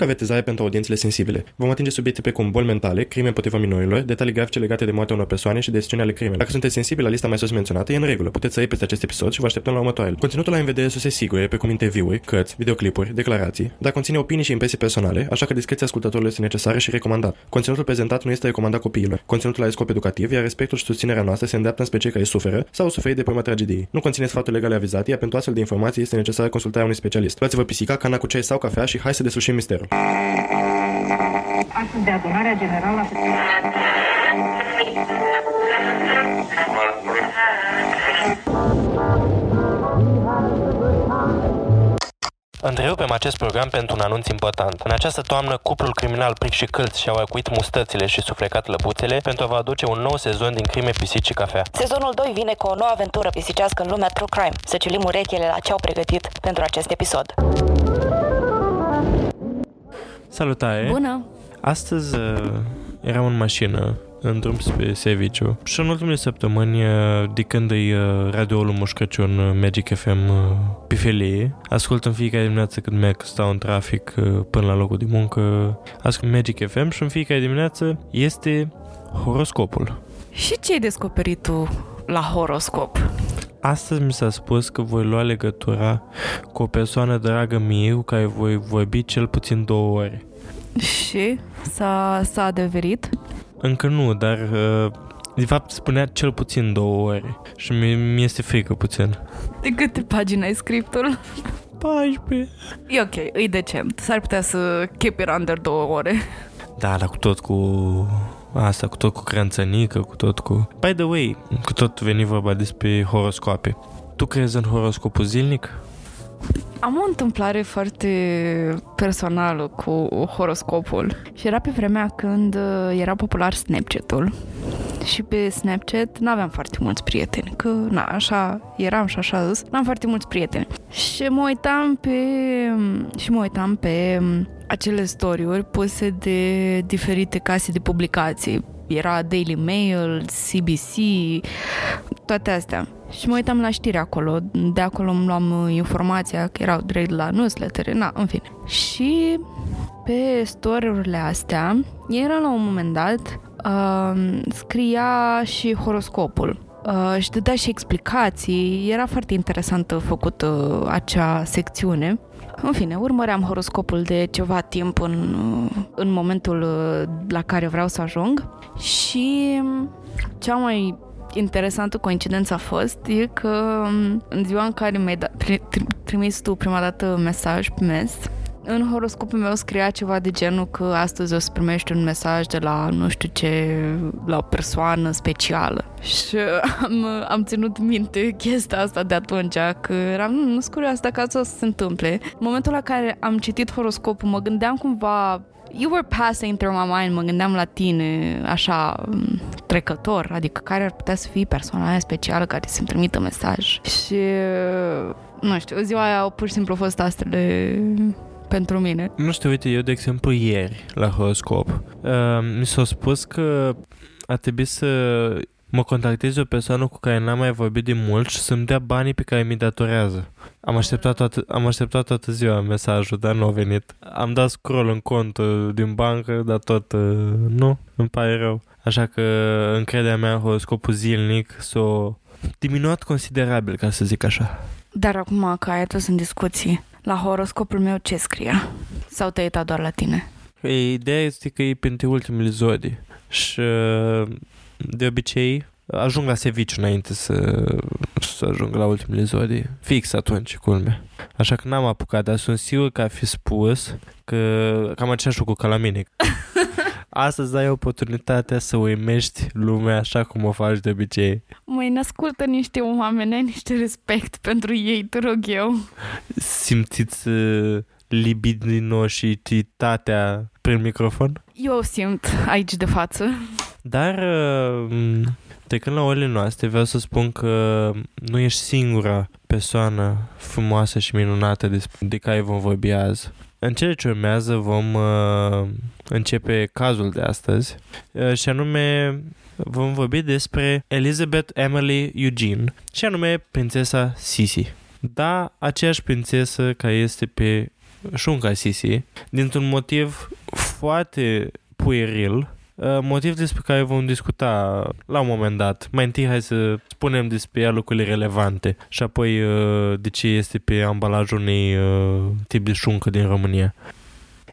Mică avertizare pentru audiențele sensibile. Vom atinge subiecte precum boli mentale, crime împotriva minorilor, detalii grafice legate de moartea unor persoane și de ale crimelor. Dacă sunteți sensibili la lista mai sus menționată, e în regulă. Puteți să iei peste acest episod și vă așteptăm la următoarele. Conținutul la în vedere surse sigure, precum interviuri, cărți, videoclipuri, declarații, dar conține opinii și impresii personale, așa că discreția ascultătorului este necesară și recomandat. Conținutul prezentat nu este recomandat copiilor. Conținutul are scop educativ, iar respectul și susținerea noastră se îndreaptă spre cei care suferă sau au suferit de pe tragediei. Nu conține sfaturi legale avizate, iar pentru astfel de informații este necesară consultarea unui specialist. Luați-vă pisica, cana cu ceai sau cafea și hai să deslușim misterul. Astăzi de adunarea generală Întrerupem acest program pentru un anunț important. În această toamnă, cuplul criminal Pric și Câlț și-au acuit mustățile și suflecat lăbuțele pentru a vă aduce un nou sezon din crime, pisici și cafea. Sezonul 2 vine cu o nouă aventură pisicească în lumea True Crime. Să ciulim urechile la ce au pregătit pentru acest episod. Salutare! Bună! Astăzi uh, eram în mașină în drum spre serviciu. Și în ultimele săptămâni, de când e radioul Moș Crăciun Magic FM pe felie, ascult în fiecare dimineață când merg, stau în trafic până la locul de muncă, ascult Magic FM și în fiecare dimineață este horoscopul. Și ce ai descoperit tu la horoscop? Astăzi mi s-a spus că voi lua legătura cu o persoană dragă mie cu care voi vorbi cel puțin două ore. Și s-a, s-a adeverit? Încă nu, dar uh, de fapt spunea cel puțin două ore și mi, mi este frică puțin. De câte pagini ai scriptul? 14. E ok, e decent. S-ar putea să keep it under două ore. Da, dar cu tot cu asta, cu tot cu creanțănică, cu tot cu... By the way, cu tot veni vorba despre horoscope. Tu crezi în horoscopul zilnic? Am o întâmplare foarte personală cu horoscopul și era pe vremea când uh, era popular Snapchat-ul și pe Snapchat n-aveam foarte mulți prieteni, că na, așa eram și așa zis, n-am foarte mulți prieteni. Și mă uitam pe și mă uitam pe acele story-uri puse de diferite case de publicații. Era Daily Mail, CBC, toate astea. Și mă uitam la știri acolo, de acolo îmi luam uh, informația că erau direct la newsletter, na, în fine. Și pe story astea, era la un moment dat, uh, scria și horoscopul. Uh, și dădea și explicații, era foarte interesantă făcută uh, acea secțiune. În fine, urmăream horoscopul de ceva timp în, uh, în momentul la care vreau să ajung și cea mai interesantă coincidență a fost e că um, în ziua în care mi-ai dat, trimis tu prima dată mesaj pe mes, în horoscopul meu scria ceva de genul că astăzi o să primești un mesaj de la nu știu ce, la o persoană specială. Și am, am ținut minte chestia asta de atunci, că eram, nu, nu sunt curioasă dacă asta o să se întâmple. În momentul la care am citit horoscopul, mă gândeam cumva you were passing through my mind, mă gândeam la tine așa trecător, adică care ar putea să fie persoana aia specială care să-mi trimită mesaj. Și nu știu, ziua aia pur și simplu fost astrele pentru mine. Nu știu, uite, eu de exemplu ieri la horoscop uh, mi s-a spus că a trebuit să mă contactez o persoană cu care n-am mai vorbit de mult și să-mi dea banii pe care mi datorează. Am așteptat, toată, am așteptat toată ziua mesajul, dar nu a venit. Am dat scroll în cont din bancă, dar tot uh, nu, îmi pare rău. Așa că încrederea mea în horoscopul zilnic s-a diminuat considerabil, ca să zic așa. Dar acum că ai atât în discuții, la horoscopul meu ce scria? Sau te uitat doar la tine? Ei, ideea este că e pentru ultimele zodii și uh, de obicei ajung la serviciu înainte să, să ajung la ultimele zodii. Fix atunci, culme. Așa că n-am apucat, dar sunt sigur că a fi spus că cam aceeași lucru ca la mine. Astăzi ai oportunitatea să uimești lumea așa cum o faci de obicei. Măi, ne ascultă niște oameni, ai niște respect pentru ei, te rog eu. Simțiți uh, libidinositatea prin microfon? Eu simt aici de față. Dar uh, trecând la orele noastre, vreau să spun că nu ești singura persoană frumoasă și minunată de, de care vom vorbi azi. În cele ce urmează vom uh, începe cazul de astăzi uh, și anume vom vorbi despre Elizabeth Emily Eugene și anume prințesa Sisi. Da, aceeași prințesă care este pe șunca Sisi, dintr-un motiv foarte pueril, uh, motiv despre care vom discuta la un moment dat. Mai întâi hai să spunem despre ea lucrurile relevante și apoi uh, de ce este pe ambalajul unui uh, tip de șuncă din România.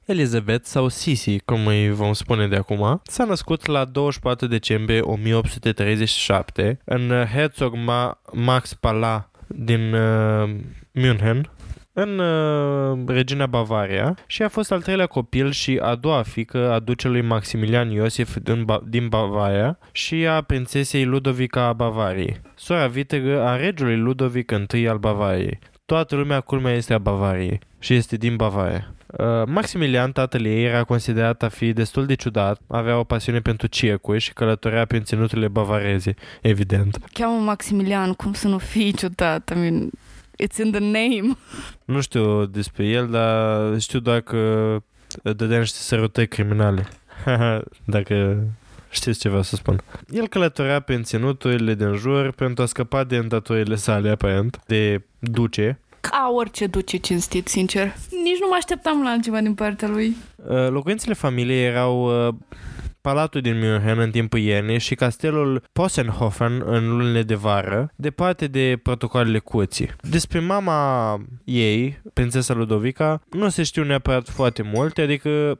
Elizabeth sau Sisi, cum îi vom spune de acum, s-a născut la 24 decembrie 1837 în Herzog Ma- Max Pala din uh, München, în uh, regiunea Bavaria și a fost al treilea copil și a doua fică a ducelui Maximilian Iosif din, ba- din Bavaria și a prințesei Ludovica a Bavariei, sora vitegă a regelui Ludovic I al Bavariei. Toată lumea culmea este a Bavariei și este din Bavaria. Uh, Maximilian, tatăl ei, era considerat a fi destul de ciudat, avea o pasiune pentru circuri și călătorea prin ținuturile bavareze, evident. Cheamă Maximilian, cum să nu fii ciudat? I mean, it's in the name. Nu știu despre el, dar știu doar că dădea niște sărutări criminale. Dacă știți ce vreau să spun. El călătorea prin ținuturile din jur pentru a scăpa de îndatorile sale, aparent, de duce. Ca orice duce cinstit, sincer. Nici nu mă așteptam la altceva din partea lui. Uh, Locuințele familiei erau uh, palatul din München în timpul iernii și castelul Possenhofen în lunile de vară, departe de protocoalele curții. Despre mama ei, prințesa Ludovica, nu se știu neapărat foarte multe, adică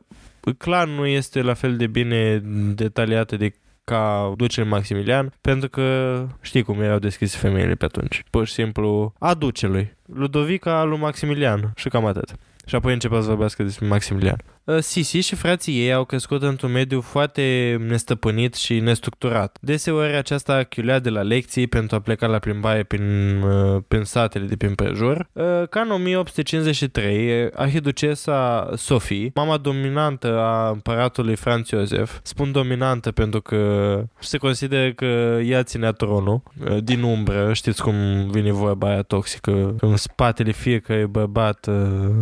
clar nu este la fel de bine detaliată de ca ducele Maximilian, pentru că știi cum erau deschise femeile pe atunci. Pur și simplu a ducelui. Ludovica lui Maximilian și cam atât. Și apoi începea să vorbească despre Maximilian. Uh, Sisi și frații ei au crescut într-un mediu foarte nestăpânit și nestructurat. Deseori aceasta chiulea de la lecții pentru a pleca la plimbare prin, uh, prin satele de prin prejur. Uh, Ca în 1853, arhiducesa Sophie, mama dominantă a împăratului Franz Iosef, spun dominantă pentru că se consideră că ea ținea tronul din umbră, știți cum vine vorba aia toxică, în spatele fiecare bărbat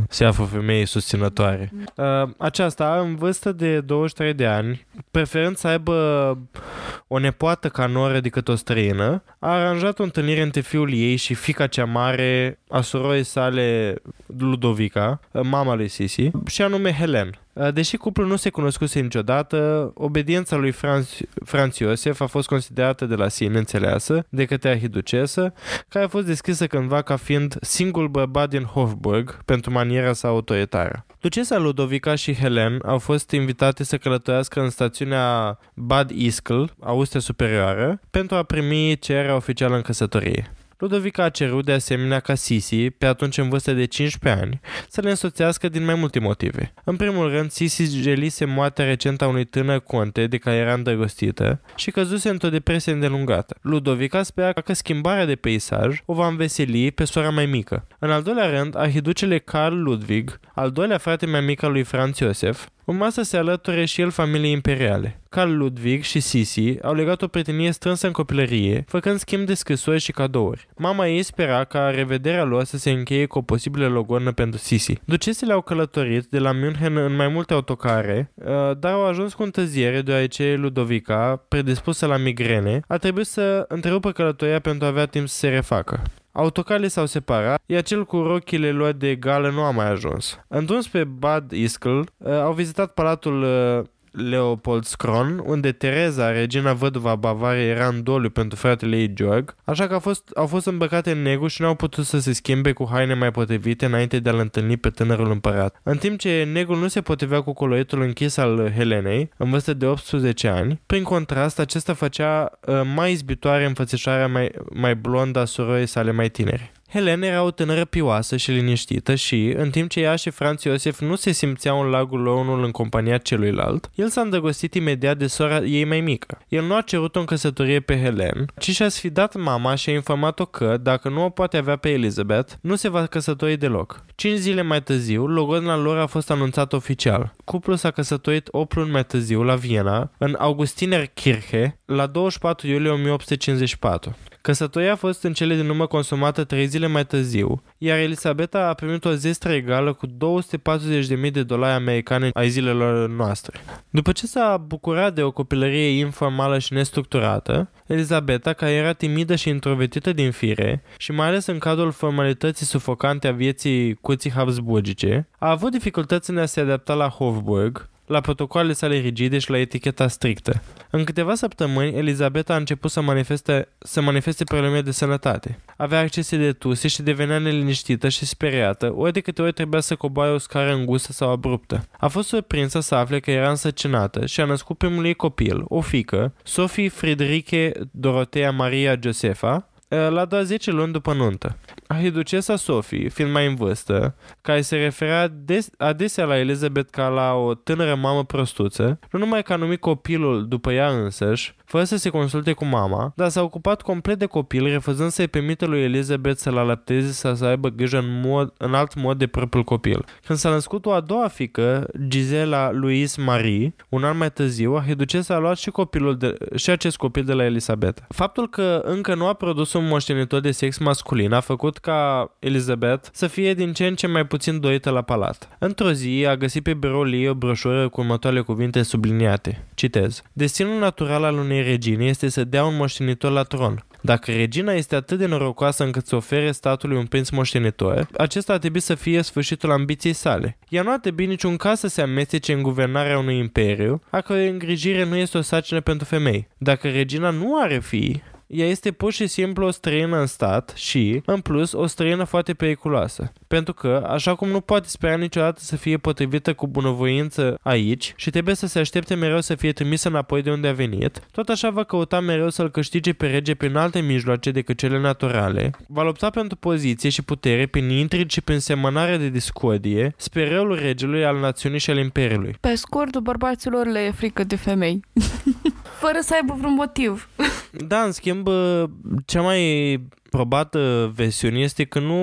se află femeie susținătoare. Uh, aceasta, în vârstă de 23 de ani, preferând să aibă o nepoată ca noră decât o străină, a aranjat o întâlnire între fiul ei și fica cea mare a surorii sale Ludovica, mama lui Sisi, și anume Helen. Deși cuplul nu se cunoscuse niciodată, obediența lui Franz, Franz Iosef a fost considerată de la sine înțeleasă de către arhiducesă, care a fost descrisă cândva ca fiind singurul bărbat din Hofburg pentru maniera sa autoritară. Ducesa Ludovica și Helen au fost invitate să călătorească în stațiunea Bad Iskl, Austria Superioară, pentru a primi cererea oficială în căsătorie. Ludovica a cerut de asemenea ca Sisi, pe atunci în vârstă de 15 ani, să le însoțească din mai multe motive. În primul rând, Sisi gelise moartea recentă a unui tânăr conte de care era îndrăgostită și căzuse într-o depresie îndelungată. Ludovica spera că schimbarea de peisaj o va înveseli pe sora mai mică. În al doilea rând, arhiducele Carl Ludwig, al doilea frate mai mic al lui Franz Josef, urma să se alăture și el familiei imperiale. Carl Ludwig și Sisi au legat o prietenie strânsă în copilărie, făcând schimb de scrisori și cadouri. Mama ei spera ca revederea lor să se încheie cu o posibilă logodnă pentru Sisi. Ducesele au călătorit de la München în mai multe autocare, uh, dar au ajuns cu întârziere deoarece Ludovica, predispusă la migrene, a trebuit să întrerupă călătoria pentru a avea timp să se refacă. Autocale s-au separat, iar cel cu rochile lor de gală nu a mai ajuns. Într-un spre Bad Iskl, uh, au vizitat palatul uh, Leopold Scron, unde Tereza, regina văduva Bavariei, era în doliu pentru fratele ei Georg, așa că au fost, au fost îmbrăcate în negru și nu au putut să se schimbe cu haine mai potrivite înainte de a-l întâlni pe tânărul împărat. În timp ce negru nu se potrivea cu coloritul închis al Helenei, în vârstă de 18 ani, prin contrast, acesta făcea uh, mai izbitoare înfățișarea mai, mai blondă a surorii sale mai tinere. Helen era o tânără pioasă și liniștită și, în timp ce ea și Franz Iosef nu se simțeau în lagul lor unul în compania celuilalt, el s-a îndrăgostit imediat de sora ei mai mică. El nu a cerut-o în căsătorie pe Helen, ci și-a sfidat mama și a informat-o că, dacă nu o poate avea pe Elizabeth, nu se va căsători deloc. Cinci zile mai târziu, logodna lor a fost anunțat oficial. Cuplul s-a căsătorit 8 luni mai târziu la Viena, în Augustiner Kirche, la 24 iulie 1854. Căsătoria a fost în cele din urmă consumată trei zile mai târziu, iar Elisabeta a primit o zestră egală cu 240.000 de dolari americane ai zilelor noastre. După ce s-a bucurat de o copilărie informală și nestructurată, Elisabeta, care era timidă și introvertită din fire și mai ales în cadrul formalității sufocante a vieții curții Habsburgice, a avut dificultăți în a se adapta la Hofburg, la protocoalele sale rigide și la eticheta strictă. În câteva săptămâni, Elizabeta a început să manifeste, să manifeste probleme de sănătate. Avea accese de tuse și devenea neliniștită și speriată, ori de câte ori trebuia să coboare o scară îngustă sau abruptă. A fost surprinsă să afle că era însăcinată și a născut primul ei copil, o fică, Sophie Friederike Dorotea Maria Josefa, la doar 10 luni după nuntă. Ahiducesa Sophie, fiind mai în vârstă, care se referea des, adesea la Elizabeth ca la o tânără mamă prostuță, nu numai că a numit copilul după ea însăși, fără să se consulte cu mama, dar s-a ocupat complet de copil, refuzând să-i permită lui Elizabeth să-l alăpteze sau să aibă grijă în, mod, în alt mod de propriul copil. Când s-a născut o a doua fică, Gisela Louise Marie, un an mai târziu, Ahiducesa a luat și, copilul de, și acest copil de la Elizabeth. Faptul că încă nu a produs un moștenitor de sex masculin a făcut ca Elizabeth să fie din ce în ce mai puțin doită la palat. Într-o zi a găsit pe biroul ei o broșură cu următoarele cuvinte subliniate. Citez. Destinul natural al unei regine este să dea un moștenitor la tron. Dacă regina este atât de norocoasă încât să ofere statului un prinț moștenitor, acesta ar trebui să fie sfârșitul ambiției sale. Ea nu ar trebui niciun caz să se amestece în guvernarea unui imperiu, a cărui îngrijire nu este o sarcină pentru femei. Dacă regina nu are fii, ea este pur și simplu o străină în stat și, în plus, o străină foarte periculoasă. Pentru că, așa cum nu poate spera niciodată să fie potrivită cu bunăvoință aici și trebuie să se aștepte mereu să fie trimisă înapoi de unde a venit, tot așa va căuta mereu să-l câștige pe rege prin alte mijloace decât cele naturale, va lupta pentru poziție și putere prin intrigi și prin semănare de discordie, spre răul regelui al națiunii și al imperiului. Pe scurt, bărbaților le e frică de femei. Fără să aibă vreun motiv. Da, în schimb, cea mai probată versiune este că nu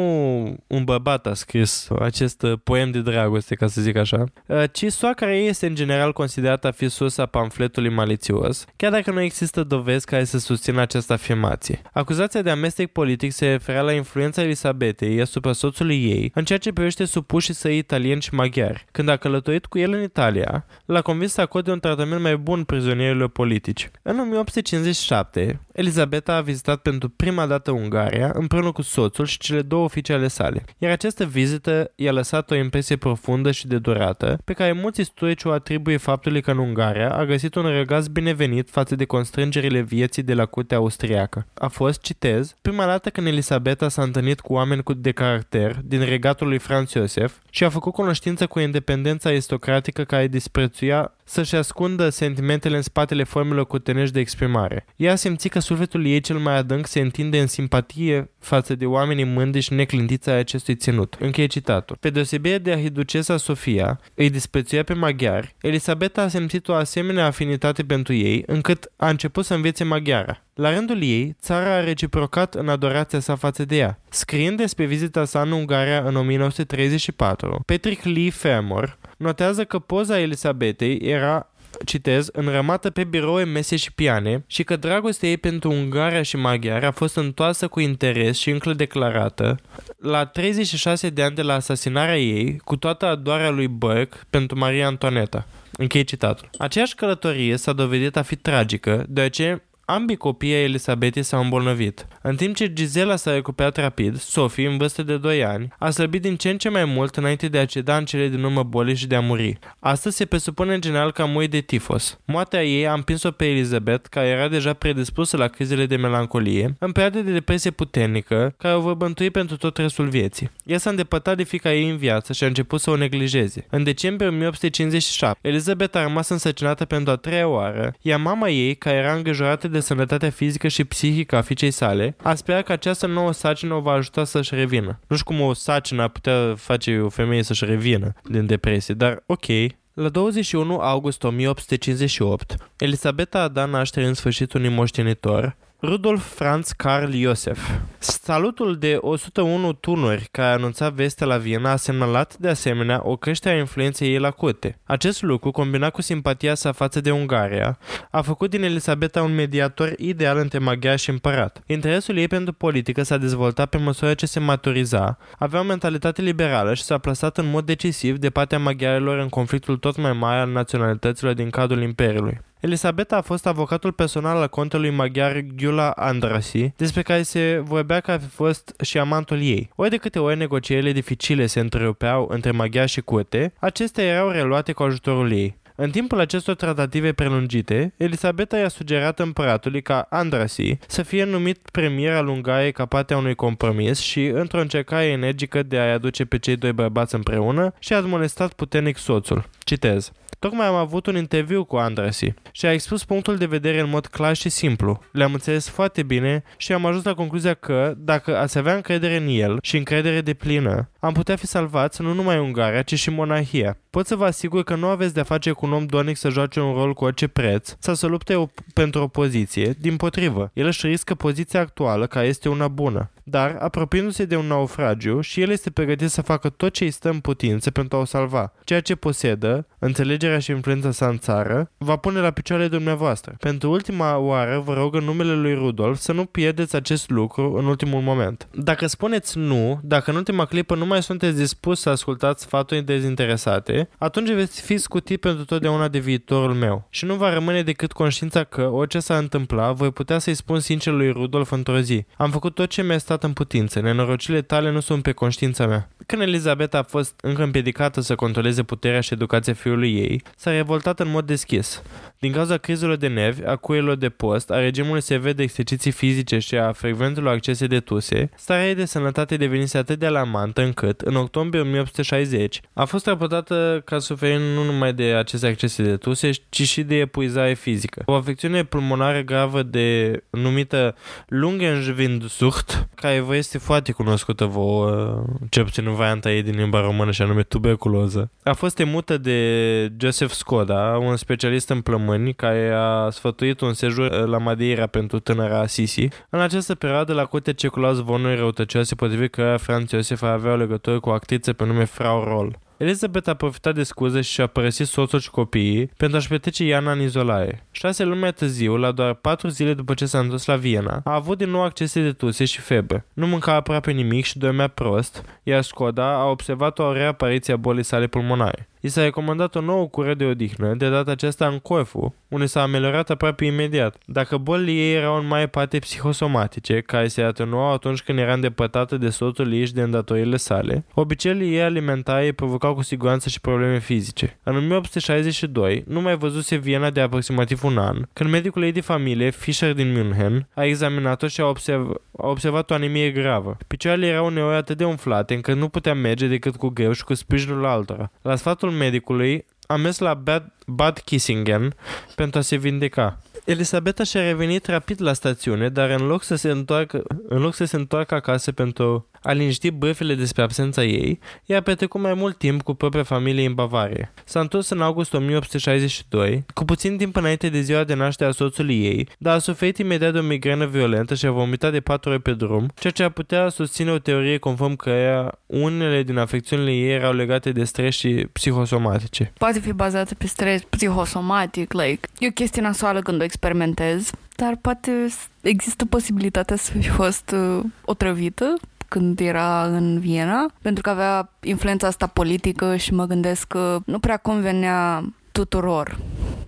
un bărbat a scris acest poem de dragoste, ca să zic așa, ci soacra ei este în general considerată a fi sursa pamfletului malițios, chiar dacă nu există dovezi care să susțină această afirmație. Acuzația de amestec politic se referea la influența Elisabetei asupra soțului ei în ceea ce privește supușii săi italieni și maghiari. Când a călătorit cu el în Italia, l-a convins să acorde un tratament mai bun prizonierilor politici. În 1857, Elisabeta a vizitat pentru prima dată Ungaria Ungaria împreună cu soțul și cele două fiice ale sale. Iar această vizită i-a lăsat o impresie profundă și de durată, pe care mulți istorici o atribuie faptului că în Ungaria a găsit un răgaz binevenit față de constrângerile vieții de la curtea austriacă. A fost, citez, prima dată când Elisabeta s-a întâlnit cu oameni cu de caracter din regatul lui Franz Josef și a făcut cunoștință cu independența aristocratică care disprețuia să-și ascundă sentimentele în spatele formelor cutenești de exprimare. Ea a simțit că sufletul ei cel mai adânc se întinde în simpatie față de oamenii mândri și neclintiți ai acestui ținut. Încheie citatul. Pe deosebire de arhiducesa Sofia, îi disprețuia pe maghiari, Elisabeta a simțit o asemenea afinitate pentru ei, încât a început să învețe maghiara. La rândul ei, țara a reciprocat în adorația sa față de ea. Scriind despre vizita sa în Ungaria în 1934, Patrick Lee Fermor notează că poza Elisabetei era citez, înrămată pe biroue, mese și piane și că dragostea ei pentru Ungaria și maghiari a fost întoarsă cu interes și încă declarată la 36 de ani de la asasinarea ei, cu toată adoarea lui Burke pentru Maria Antoaneta. Închei citatul. Aceeași călătorie s-a dovedit a fi tragică, deoarece Ambii copii ai Elisabetei s-au îmbolnăvit. În timp ce Gisela s-a recuperat rapid, Sophie, în vârstă de 2 ani, a slăbit din ce în ce mai mult înainte de a ceda în cele din urmă boli și de a muri. Astăzi se presupune în general că a murit de tifos. Moartea ei a împins-o pe Elizabeth, care era deja predispusă la crizele de melancolie, în perioade de depresie puternică, care o vor bântui pentru tot restul vieții. Ea s-a îndepărtat de fica ei în viață și a început să o neglijeze. În decembrie 1857, Elizabeth a rămas însăcinată pentru a treia oară, iar mama ei, care era îngrijorată de sănătatea fizică și psihică a fiicei sale, a sperat că această nouă sacină o va ajuta să-și revină. Nu știu cum o sacină ar putea face o femeie să-și revină din depresie, dar ok, la 21 august 1858, Elisabeta a dat naștere în sfârșit unui moștenitor, Rudolf Franz Karl Josef. Salutul de 101 tunuri care a anunțat vestea la Viena a semnalat de asemenea o creștere a influenței ei la curte. Acest lucru, combinat cu simpatia sa față de Ungaria, a făcut din Elisabeta un mediator ideal între maghiar și împărat. Interesul ei pentru politică s-a dezvoltat pe măsură ce se maturiza, avea o mentalitate liberală și s-a plasat în mod decisiv de partea maghiarilor în conflictul tot mai mare al naționalităților din cadrul Imperiului. Elisabeta a fost avocatul personal al contelui maghiar Gyula Andrasi, despre care se vorbea că a fi fost și amantul ei. Ori de câte ori negocierile dificile se întrerupeau între maghiar și curte, acestea erau reluate cu ajutorul ei. În timpul acestor tratative prelungite, Elisabeta i-a sugerat împăratului ca Andrasi să fie numit premier al Ungariei ca parte a unui compromis și, într-o încercare energică de a-i aduce pe cei doi bărbați împreună, și-a admonestat puternic soțul. Citez. Tocmai am avut un interviu cu Andrasi și a expus punctul de vedere în mod clar și simplu. Le-am înțeles foarte bine și am ajuns la concluzia că, dacă ați avea încredere în el și încredere de plină, am putea fi salvați nu numai Ungaria, ci și monarhia. Pot să vă asigur că nu aveți de-a face cu un om donic să joace un rol cu orice preț sau să lupte o- pentru o poziție, din potrivă. El își riscă poziția actuală, care este una bună. Dar, apropiindu-se de un naufragiu, și el este pregătit să facă tot ce îi stă în putință pentru a o salva. Ceea ce posedă, înțelegerea și influența sa în țară, va pune la picioarele dumneavoastră. Pentru ultima oară, vă rog în numele lui Rudolf să nu pierdeți acest lucru în ultimul moment. Dacă spuneți nu, dacă în ultima clipă nu mai sunteți dispus să ascultați sfaturi dezinteresate, atunci veți fi scutit pentru totdeauna de viitorul meu. Și nu va rămâne decât conștiința că, orice s-ar întâmpla, voi putea să-i spun sincer lui Rudolf într-o zi. Am făcut tot ce mi-a stat în putință, nenorocile tale nu sunt pe conștiința mea. Când Elizabeta a fost încă împiedicată să controleze puterea și educația fiului ei, s-a revoltat în mod deschis. Din cauza crizelor de nervi, a cuielor de post, a regimului sever de exerciții fizice și a frecventelor accese de tuse, starea ei de sănătate devenise atât de alarmantă încât, în octombrie 1860, a fost raportată ca suferind nu numai de aceste accese de tuse, ci și de epuizare fizică. O afecțiune pulmonară gravă de numită Lungenschwindsucht, care vă este foarte cunoscută vouă, cel puțin în varianta ei din limba română și anume tuberculoză. A fost temută de Joseph Skoda, un specialist în plămâni, care a sfătuit un sejur la Madeira pentru tânăra Sisi. În această perioadă, la curte circulau zvonuri răutăcioase potrivit că Franz Josef avea o legătură cu o actriță pe nume Frau Roll. Elizabeth a profitat de scuze și a părăsit soțul și copiii pentru a-și petrece Iana în izolare. Șase luni mai târziu, la doar patru zile după ce s-a întors la Viena, a avut din nou accese de tuse și febră. Nu mânca aproape nimic și dormea prost, iar Skoda a observat o reapariție a bolii sale pulmonare. I s-a recomandat o nouă cură de odihnă, de data aceasta în Corfu, unde s-a ameliorat aproape imediat. Dacă bolile ei erau în mai parte psihosomatice, care se atenuau atunci când era îndepărtată de soțul ei și de îndatorile sale, obiceiurile ei alimentare îi provocau cu siguranță și probleme fizice. În 1862, nu mai văzuse Viena de aproximativ un an, când medicul ei de familie, Fischer din München, a examinat-o și a, observ- a observat o anemie gravă. Picioarele erau uneori atât de umflate încât nu putea merge decât cu greu și cu sprijinul altora. La sfatul medicului, a mers la Bad, Bad Kissingen pentru a se vindeca. Elisabeta și-a revenit rapid la stațiune, dar în loc să se întoarcă, în loc să se întoarcă acasă pentru a liniști bârfele despre absența ei, ea a petrecut mai mult timp cu propria familie în Bavaria. S-a întors în august 1862, cu puțin timp înainte de ziua de naștere a soțului ei, dar a suferit imediat de o migrenă violentă și a vomitat de patru ori pe drum, ceea ce a putea susține o teorie conform căreia unele din afecțiunile ei erau legate de stres și psihosomatice. Poate fi bazată pe stres psihosomatic, like, e o chestie nasoală când o experimentezi, dar poate s- există posibilitatea să fi fost uh, otrăvită când era în Viena, pentru că avea influența asta politică și mă gândesc că nu prea convenea tuturor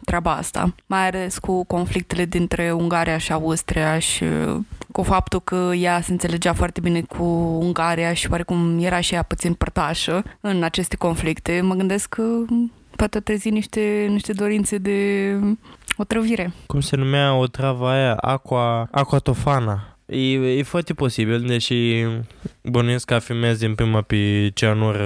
treaba asta, mai ales cu conflictele dintre Ungaria și Austria și uh, cu faptul că ea se înțelegea foarte bine cu Ungaria și oarecum era și ea puțin părtașă în aceste conflicte, mă gândesc că poate trezi niște, niște dorințe de otrăvire. Cum se numea o travă aia? Aqua, aquatofana. E, e foarte posibil, deși bănuiesc că afirmez din prima pe cianur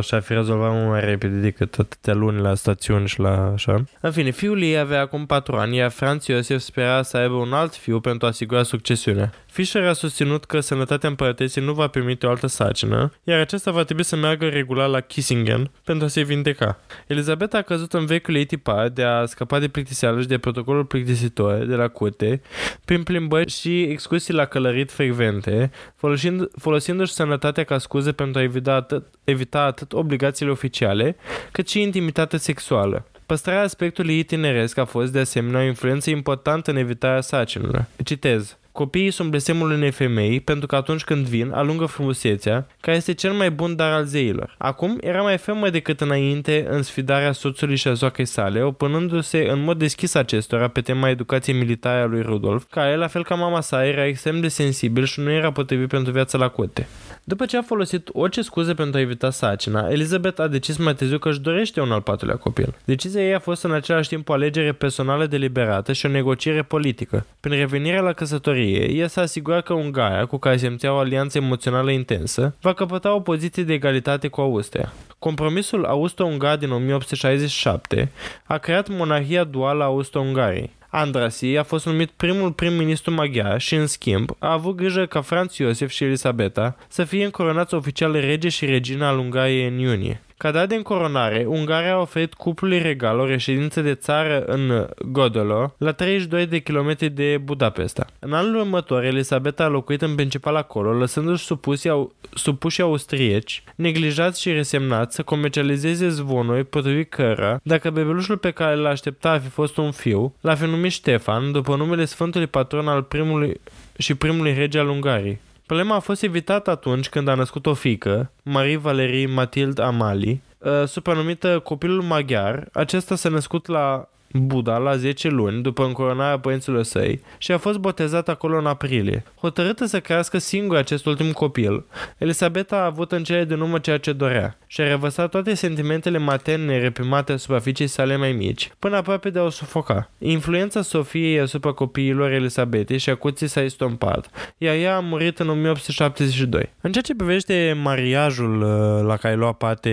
100% și a fi rezolvat mult mai repede decât atâtea luni la stațiuni și la așa. În fine, fiul ei avea acum 4 ani, iar Franz Iosef spera să aibă un alt fiu pentru a asigura succesiunea. Fischer a susținut că sănătatea împărătesei nu va permite o altă sarcină, iar acesta va trebui să meargă regulat la Kissingen pentru a se vindeca. Elizabeta a căzut în vechiul ei tipar de a scăpa de plictiseală și de protocolul plictisitor de la curte, prin plimbări și excursii la călărit frecvente, folosind, folosindu-și sănătatea ca scuze pentru a evita atât, evita atât obligațiile oficiale, cât și intimitate sexuală. Păstrarea aspectului ei tineresc a fost de asemenea o influență importantă în evitarea sarcinilor. Citez. Copiii sunt blestemul unei femei pentru că atunci când vin, alungă frumusețea, care este cel mai bun dar al zeilor. Acum era mai fermă decât înainte în sfidarea soțului și a zoacei sale, opunându-se în mod deschis acestora pe tema educației militare a lui Rudolf, care, la fel ca mama sa, era extrem de sensibil și nu era potrivit pentru viața la curte. După ce a folosit orice scuze pentru a evita sacina, Elizabeth a decis mai târziu că își dorește un al patrulea copil. Decizia ei a fost în același timp o alegere personală deliberată și o negociere politică. Prin revenirea la căsătorie, ea s-a asigurat că Ungaria, cu care simțea o alianță emoțională intensă, va căpăta o poziție de egalitate cu Austria. Compromisul Austro-Ungar din 1867 a creat monarhia duală a Austro-Ungariei. Andrasi a fost numit primul prim-ministru maghiar și, în schimb, a avut grijă ca Franz Iosef și Elisabeta să fie încoronați oficial rege și regina al Ungariei în iunie. Ca dat de încoronare, Ungaria a oferit cuplului regal o reședință de țară în Godolo, la 32 de kilometri de Budapesta. În anul următor, Elisabeta a locuit în principal acolo, lăsându-și supuși, au, supuși austrieci, neglijați și resemnați să comercializeze zvonuri potrivit cără, dacă bebelușul pe care îl aștepta a fi fost un fiu, l-a fi numit Ștefan, după numele Sfântului Patron al primului și primului rege al Ungariei. Problema a fost evitată atunci când a născut o fică, Marie Valerie Mathilde Amali, uh, supranumită copilul maghiar. Acesta s-a născut la Buda la 10 luni după încoronarea părinților săi și a fost botezat acolo în aprilie. Hotărâtă să crească singur acest ultim copil, Elisabeta a avut în cele din urmă ceea ce dorea și a revărsat toate sentimentele materne reprimate asupra fiicei sale mai mici, până aproape de a o sufoca. Influența Sofiei asupra copiilor Elisabetei și a cuții s-a estompat, iar ea a murit în 1872. În ceea ce privește mariajul uh, la care lua parte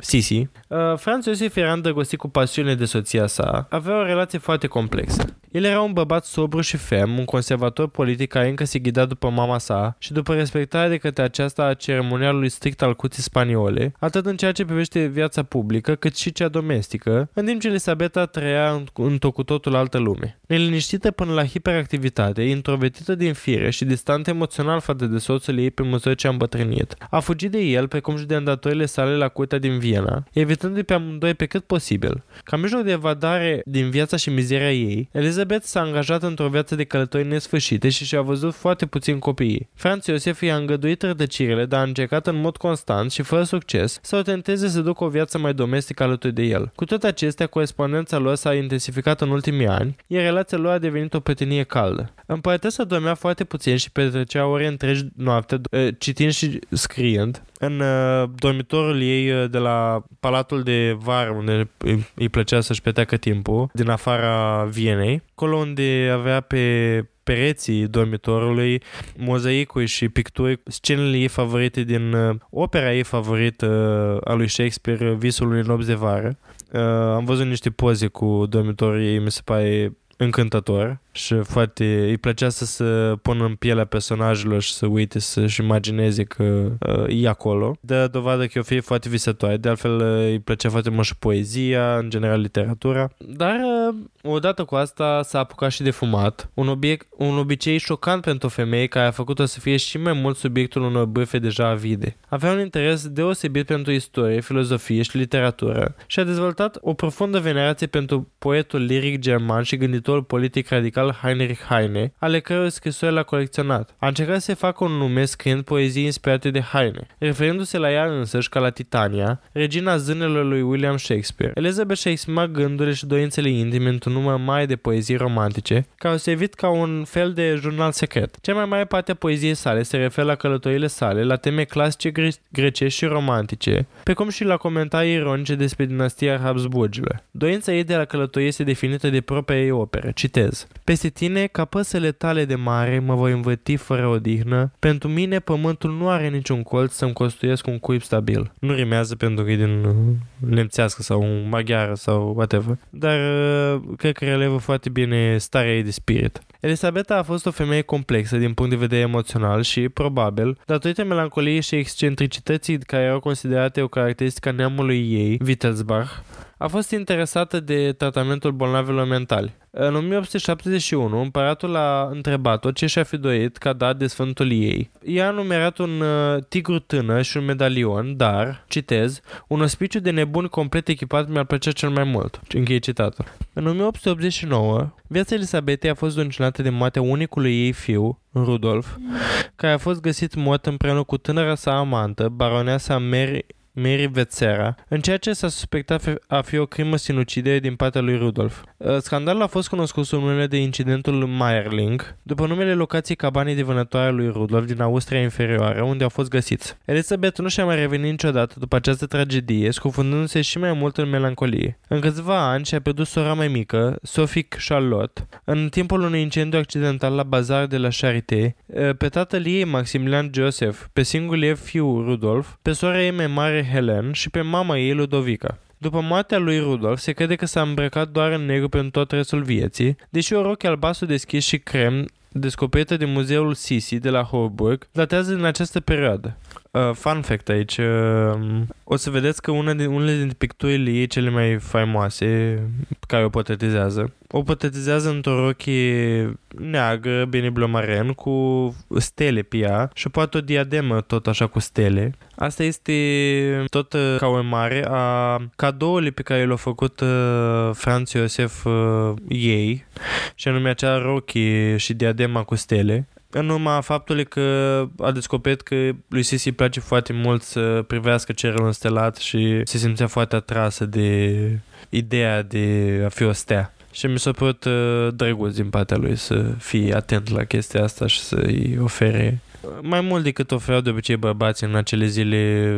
Sisi, uh, Franz Iosif era îndrăgostit cu pasiune de soția sa sa avea o relație foarte complexă. El era un bărbat sobru și ferm, un conservator politic care încă se ghida după mama sa și după respectarea de către aceasta a ceremonialului strict al cuții spaniole, atât în ceea ce privește viața publică, cât și cea domestică, în timp ce Elisabeta trăia într-o cu totul altă lume. Neliniștită până la hiperactivitate, introvertită din fire și distantă emoțional față de soțul ei pe măsură ce a îmbătrânit, a fugit de el, precum și de îndatorile sale la curtea din Viena, evitându-i pe amândoi pe cât posibil. Ca mijloc de evadare din viața și mizeria ei, Elizabeth s-a angajat într-o viață de călători nesfârșite și și-a văzut foarte puțin copiii. Franz Iosef i-a îngăduit rădăcirile, dar a încercat în mod constant și fără succes să o tenteze să ducă o viață mai domestică alături de el. Cu toate acestea, corespondența lor s-a intensificat în ultimii ani, iar relația lor a devenit o prietenie caldă. Împărăteasa dormea foarte puțin și petrecea ore întregi noapte eh, citind și scriind, în uh, dormitorul ei uh, de la Palatul de Var, unde îi plăcea să-și petreacă timpul, din afara Vienei, acolo unde avea pe pereții dormitorului, mozaicuri și picturi, scenele ei favorite din uh, opera ei favorită uh, a lui Shakespeare, Visul unui nopți de vară. Uh, am văzut niște poze cu dormitorul ei, mi se pare încântător și foarte îi plăcea să se pună în pielea personajelor și să uite să-și imagineze că uh, e acolo. Dă dovadă că e o fie foarte visătoare, de altfel uh, îi plăcea foarte mult și poezia, în general literatura. Dar uh, odată cu asta s-a apucat și de fumat, un, obiect, un obicei șocant pentru o femeie care a făcut-o să fie și mai mult subiectul unor bâfe deja avide. Avea un interes deosebit pentru istorie, filozofie și literatură și a dezvoltat o profundă venerație pentru poetul liric german și gânditorul politic radical radical Heinrich Heine, ale căror scrisori l-a colecționat. A încercat să facă un nume scriind poezii inspirate de Heine, referindu-se la ea însăși ca la Titania, regina zânelor lui William Shakespeare. Elizabeth și-a exprimat gândurile și dorințele intime într-un număr mai de poezii romantice, care au servit ca un fel de jurnal secret. Cea mai mare parte a poeziei sale se referă la călătorile sale, la teme clasice gre- grecești și romantice, precum și la comentarii ironice despre dinastia Habsburgilor. Dorința ei de la călătorie este definită de propria ei opere. Hotărâre. Citez. Peste tine, ca păsele tale de mare, mă voi învăti fără odihnă. Pentru mine, pământul nu are niciun colț să-mi costuiesc un cuib stabil. Nu rimează pentru că e din uh, lemțească sau maghiară sau whatever. Dar uh, cred că relevă foarte bine starea ei de spirit. Elisabeta a fost o femeie complexă din punct de vedere emoțional și, probabil, datorită melancoliei și excentricității care erau considerate o caracteristică neamului ei, Wittelsbach, a fost interesată de tratamentul bolnavilor mentali. În 1871, împăratul a întrebat-o ce și-a fi dorit ca dat de sfântul ei. Ea a numerat un uh, tigru tânăr și un medalion, dar, citez, un ospiciu de nebuni complet echipat mi-ar plăcea cel mai mult. Încheie citatul. În 1889, viața Elisabetei a fost duncinată de moartea unicului ei fiu, Rudolf, care a fost găsit mort împreună cu tânăra sa amantă, baroneasa Mary Mary Vețera, în ceea ce s-a suspectat a fi o crimă sinucidere din partea lui Rudolf. Uh, scandalul a fost cunoscut sub numele de incidentul Meyerling, după numele locației cabanei de vânătoare a lui Rudolf din Austria Inferioară, unde au fost găsiți. Elizabeth nu și-a mai revenit niciodată după această tragedie, scufundându-se și mai mult în melancolie. În câțiva ani și-a pierdut sora mai mică, Sophie Charlotte, în timpul unui incendiu accidental la bazar de la Charité, uh, pe tatăl ei Maximilian Joseph, pe singurul ei fiu Rudolf, pe sora ei mai mare Helen și pe mama ei Ludovica. După moartea lui Rudolf, se crede că s-a îmbrăcat doar în negru pentru tot restul vieții, deși o roche albastru deschis și crem descoperită de muzeul Sisi de la Holburg datează din această perioadă. Uh, fun fact aici, uh, o să vedeți că una din, unele dintre picturile ei cele mai faimoase care o potetizează, o potetizează într-o rochie neagră, bine blomaren, cu stele pe ea și poate o diademă tot așa cu stele. Asta este tot uh, ca o mare a cadoului pe care l-a făcut uh, Franz Iosef uh, ei, și anume acea rochie și diadema cu stele în urma faptului că a descoperit că lui Sisi îi place foarte mult să privească cerul înstelat și se simțea foarte atrasă de ideea de a fi o stea. Și mi s-a părut uh, drăguț din partea lui să fie atent la chestia asta și să-i ofere mai mult decât oferau de obicei bărbații în acele zile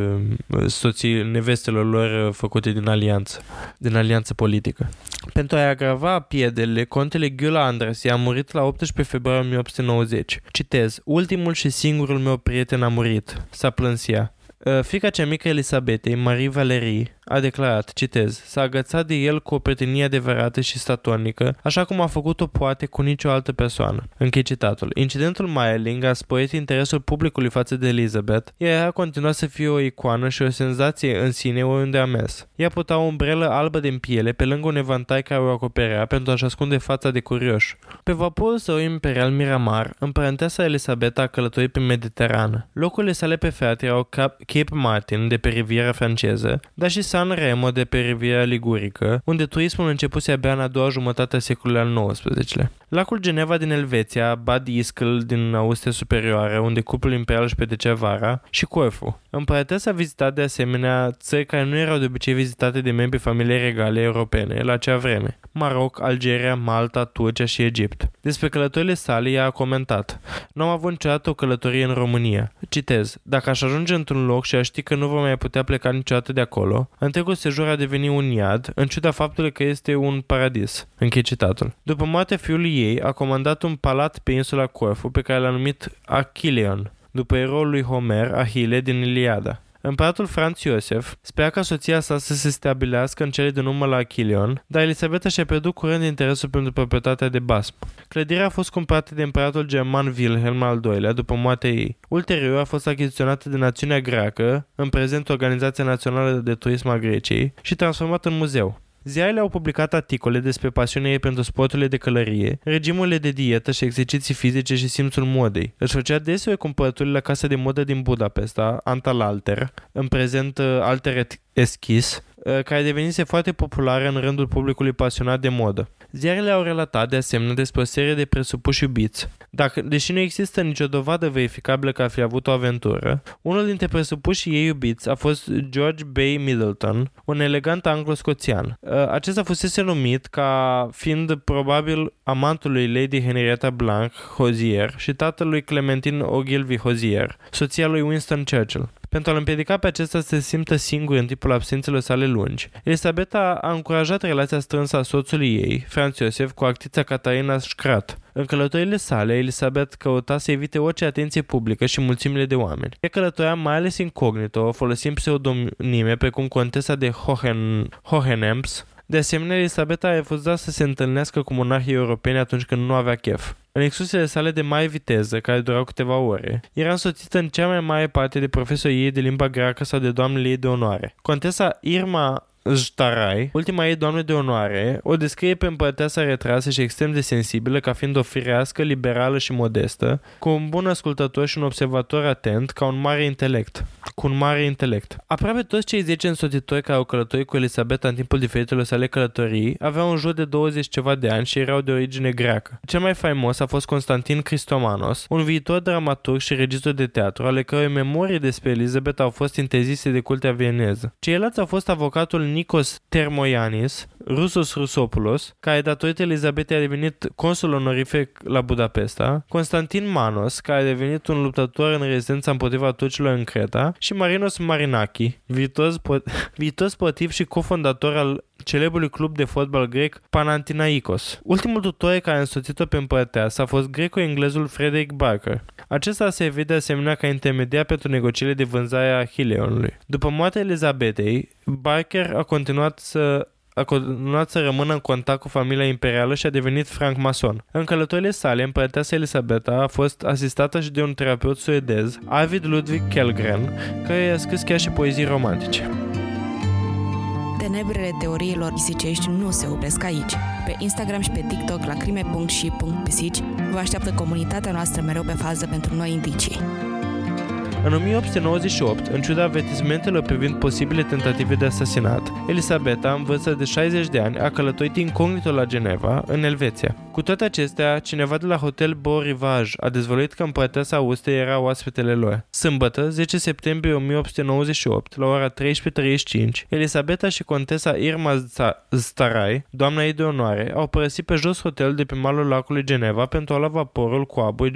uh, soții nevestelor lor uh, făcute din alianță, din alianță politică. Pentru a agrava piedele, contele Gyula Andres i-a murit la 18 februarie 1890. Citez, ultimul și singurul meu prieten a murit, s-a plâns ea. Uh, fica cea mică Elisabetei, Marie Valerie, a declarat, citez, s-a agățat de el cu o prietenie adevărată și statornică, așa cum a făcut-o poate cu nicio altă persoană. Închei citatul. Incidentul Meiling a sporit interesul publicului față de Elizabeth, iar ea a continuat să fie o icoană și o senzație în sine oriunde a mers. Ea putea o umbrelă albă din piele pe lângă un evantai care o acoperea pentru a-și ascunde fața de curioși. Pe vaporul său imperial Miramar, împărăteasa Elisabeta a călătorit pe Mediterană. Locurile sale preferate erau Cape Martin de pe riviera franceză, dar și San Remo de pe Riviera Ligurică, unde turismul începuse abia în a doua jumătate a secolului al XIX-lea. Lacul Geneva din Elveția, Bad Ischl din Austria Superioară, unde cuplul imperial își petrecea vara, și Corfu. Împărăteasa a vizitat de asemenea țări care nu erau de obicei vizitate de membrii familiei regale europene la acea vreme. Maroc, Algeria, Malta, Turcia și Egipt. Despre călătorile sale ea a comentat. Nu am avut niciodată o călătorie în România. Citez. Dacă aș ajunge într-un loc și aș ști că nu vom mai putea pleca niciodată de acolo, întregul sejur a devenit un iad, în ciuda faptului că este un paradis. Închei citatul. După moartea fiului ei, a comandat un palat pe insula Corfu pe care l-a numit Achilleon, după eroul lui Homer, Ahile din Iliada. Împăratul Franz Iosef spera ca soția sa să se stabilească în cele din urmă la Achilleon, dar Elisabeta și-a pierdut curând interesul pentru proprietatea de Basm. Clădirea a fost cumpărată de împăratul german Wilhelm al II-lea după moartea ei. Ulterior a fost achiziționată de națiunea greacă, în prezent Organizația Națională de Turism a Greciei, și transformată în muzeu. Ziarele au publicat articole despre pasiunea ei pentru sporturile de călărie, regimurile de dietă și exerciții fizice și simțul modei. Își făcea deseori cumpărături la casa de modă din Budapesta, Antal Alter, în prezent uh, Alter Eschis, uh, care devenise foarte populară în rândul publicului pasionat de modă. Ziarele au relatat de asemenea despre o serie de presupuși iubiți. Dacă, deși nu există nicio dovadă verificabilă că ar fi avut o aventură, unul dintre presupușii ei iubiți a fost George Bay Middleton, un elegant anglo-scoțian. Uh, acesta fusese numit ca fiind probabil amantul lui Lady Henrietta Blanc Hozier și tatălui Clementine Ogilvy Hozier, soția lui Winston Churchill. Pentru a-l împiedica pe acesta să se simtă singur în timpul absențelor sale lungi, Elisabeta a încurajat relația strânsă a soțului ei, Franz Iosef, cu actrița Catarina Scrat. În călătorile sale, Elisabeth căuta să evite orice atenție publică și mulțimile de oameni. Ea călătorea mai ales incognito, folosind pseudonime precum Contesa de Hohen, Hohenems, de asemenea, Elisabeta a refuzat să se întâlnească cu monarhii europeni atunci când nu avea chef. În excursiile sale de mare viteză, care durau câteva ore, era însoțită în cea mai mare parte de profesorii ei de limba greacă sau de doamnele ei de onoare. Contesa Irma Jtarai, ultima ei doamnă de onoare, o descrie pe împărăteasa retrasă și extrem de sensibilă ca fiind o firească, liberală și modestă, cu un bun ascultător și un observator atent, ca un mare intelect. Cu un mare intelect. Aproape toți cei 10 însoțitori care au călătorit cu Elisabeta în timpul diferitelor sale călătorii aveau în jur de 20 ceva de ani și erau de origine greacă. Cel mai faimos a fost Constantin Cristomanos, un viitor dramaturg și regizor de teatru, ale cărui memorii despre Elisabeta au fost interzise de cultea vieneză. Ceilalți au fost avocatul Nikos Termoianis, Rusos Rusopoulos, care datorită Elizabetei a devenit consul onorific la Budapesta, Constantin Manos, care a devenit un luptător în rezidența împotriva turcilor în Creta, și Marinos Marinaki, viitor, spo- viitor sportiv și cofondator al celebrului club de fotbal grec Panathinaikos. Ultimul tutor care a însoțit-o pe împărăteasă a fost greco-englezul Frederick Barker. Acesta se vede asemenea ca intermediar pentru negocierile de vânzare a Hileonului. După moartea Elizabetei, Barker a continuat să a continuat să rămână în contact cu familia imperială și a devenit francmason. În călătorile sale, împărăteasa Elisabeta a fost asistată și de un terapeut suedez, Arvid Ludwig Kellgren, care i-a scris chiar și poezii romantice. Tenebrele teoriilor pisicești nu se opresc aici. Pe Instagram și pe TikTok la crime.și.pisici vă așteaptă comunitatea noastră mereu pe fază pentru noi indicii. În 1898, în ciuda avertismentelor privind posibile tentative de asasinat, Elisabeta, în vârstă de 60 de ani, a călătorit incognito la Geneva, în Elveția. Cu toate acestea, cineva de la Hotel Beau Rivage a dezvăluit că împărăteasa Austriei era oaspetele lor. Sâmbătă, 10 septembrie 1898, la ora 13.35, Elisabeta și contesa Irma Starai, doamna ei de onoare, au părăsit pe jos hotelul de pe malul lacului Geneva pentru a lua vaporul cu apă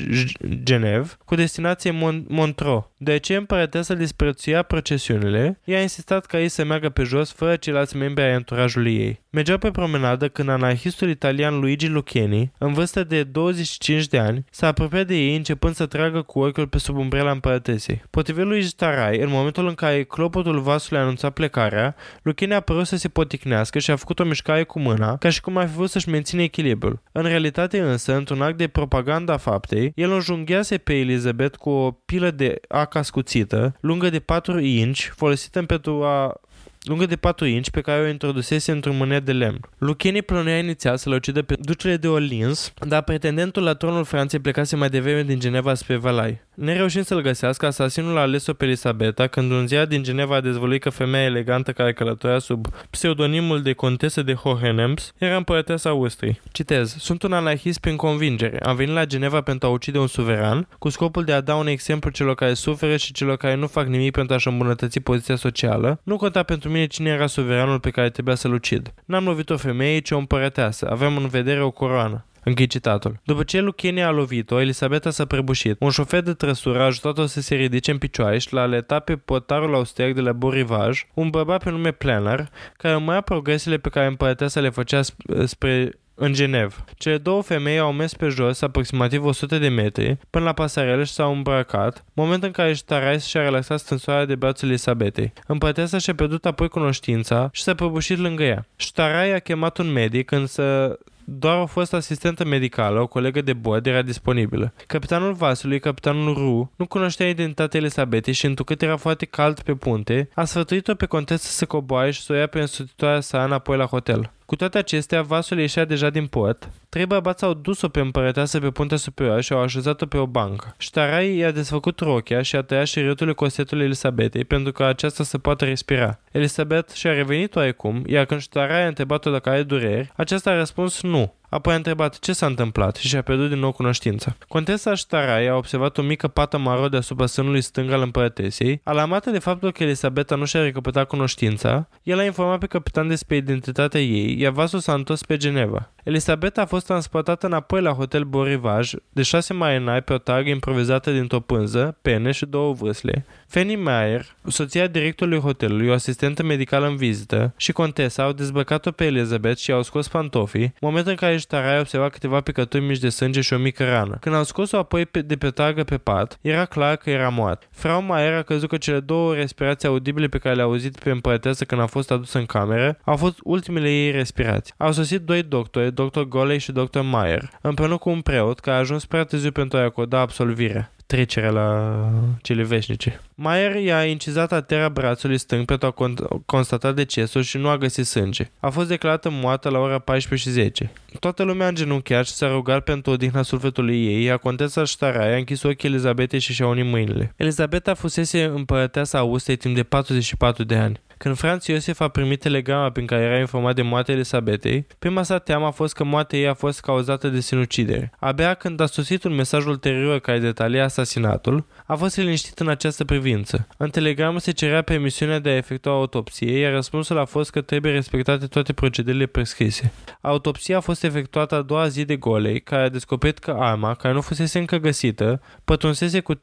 Genev cu destinație Mon- Montreux. De ce împărăteasa disprețuia procesiunile, ea a insistat ca ei să meargă pe jos fără ceilalți membri ai anturajului ei. Mergeau pe promenadă când anarhistul italian Luigi Lucchini, în vârstă de 25 de ani, s-a apropiat de ei începând să tragă cu ochiul pe sub umbrela împărătesei. Potrivit lui Starai, în momentul în care clopotul vasului anunța plecarea, Lucchini a părut să se poticnească și a făcut o mișcare cu mâna, ca și cum ar fi vrut să-și menține echilibrul. În realitate însă, într-un act de propaganda a faptei, el înjunghease pe Elizabeth cu o pilă de aca scuțită, lungă de 4 inci, folosită pentru a lungă de 4 inci pe care o introdusese într-un mânet de lemn. Lucchini plănuia inițial să-l ucidă pe ducele de Orleans, dar pretendentul la tronul Franței plecase mai devreme din Geneva spre Valai. Nereușind să-l găsească, asasinul a ales-o pe Elisabeta când un ziar din Geneva a dezvăluit că femeia elegantă care călătorea sub pseudonimul de contesă de Hohenems era împărăteasa Austriei. Citez, sunt un anarhist prin convingere. Am venit la Geneva pentru a ucide un suveran, cu scopul de a da un exemplu celor care suferă și celor care nu fac nimic pentru a-și îmbunătăți poziția socială. Nu conta pentru mine cine era suveranul pe care trebuia să-l ucid. N-am lovit o femeie, ci o împărăteasă. Aveam în vedere o coroană. Închei citatul. După ce Lucchini a lovit-o, Elisabeta s-a prăbușit. Un șofer de trăsură a ajutat-o să se ridice în picioare și l-a aletat pe potarul austriac de la Borivaj, un bărbat pe nume Planner, care urmărea progresele pe care împărăteasa le făcea spre în Genev. Cele două femei au mers pe jos aproximativ 100 de metri până la pasarelă și s-au îmbrăcat, moment în care Starais și-a relaxat stânsoarea de brațul Elisabetei. Împărăteasa și-a pierdut apoi cunoștința și s-a prăbușit lângă ea. Starai a chemat un medic însă doar o fost asistentă medicală, o colegă de bord, era disponibilă. Capitanul vasului, capitanul Ru, nu cunoștea identitatea Elisabetei și întrucât era foarte cald pe punte, a sfătuit-o pe contesă să coboare și să o ia pe însuțitoarea sa înapoi la hotel. Cu toate acestea, vasul ieșea deja din port. Trei bărbați au dus-o pe împărăteasă pe puntea superioară și au așezat-o pe o bancă. Ștarai i-a desfăcut rochia și a tăiat șeriotul cosetului Elisabetei pentru ca aceasta să poată respira. Elisabet și-a revenit oarecum, iar când Ștarai a întrebat-o dacă are dureri, aceasta a răspuns nu. Apoi a întrebat ce s-a întâmplat și și-a pierdut din nou cunoștința. Contesa Ștarai a observat o mică pată maro deasupra sânului stâng al împărătesei. Alarmată de faptul că Elisabeta nu și-a recăpătat cunoștința, el a informat pe capitan despre identitatea ei, iar vasul s-a întors pe Geneva. Elisabeta a fost transportată înapoi la hotel Borivaj de șase marinai pe o targă improvizată dintr-o pânză, pene și două vâsle. Fanny Meyer, soția directorului hotelului, o asistentă medicală în vizită, și contesa au dezbrăcat-o pe Elizabeth și au scos pantofii, moment în care Ștarai a observat câteva picături mici de sânge și o mică rană. Când au scos-o apoi pe, de pe targă pe pat, era clar că era moartă. Frau Meyer a crezut că cele două respirații audibile pe care le-a auzit pe împărăteasă când a fost adusă în cameră au fost ultimele ei respirații. Au sosit doi doctori, dr. Goley și dr. Meyer, împreună cu un preot care a ajuns prea târziu pentru a-i acorda absolvirea trecerea la cele veșnice. Mayer i-a incizat arteria brațului stâng pentru a con- constata decesul și nu a găsit sânge. A fost declarată moartă la ora 14 și 10. Toată lumea a îngenunchiat și s-a rugat pentru odihna sufletului ei, iar contesa Ștarai a închis ochii Elizabetei și și-a unit mâinile. Elizabeta fusese împărăteasa Austriei timp de 44 de ani. Când Franz Iosef a primit telegrama prin care era informat de moartea Elisabetei, prima sa teamă a fost că moartea ei a fost cauzată de sinucidere. Abia când a sosit un mesaj ulterior care detalia asasinatul, a fost liniștit în această privință. În telegramă se cerea permisiunea de a efectua autopsie, iar răspunsul a fost că trebuie respectate toate procedele prescrise. Autopsia a fost efectuată a doua zi de golei, care a descoperit că arma, care nu fusese încă găsită, pătrunsese cu 3,33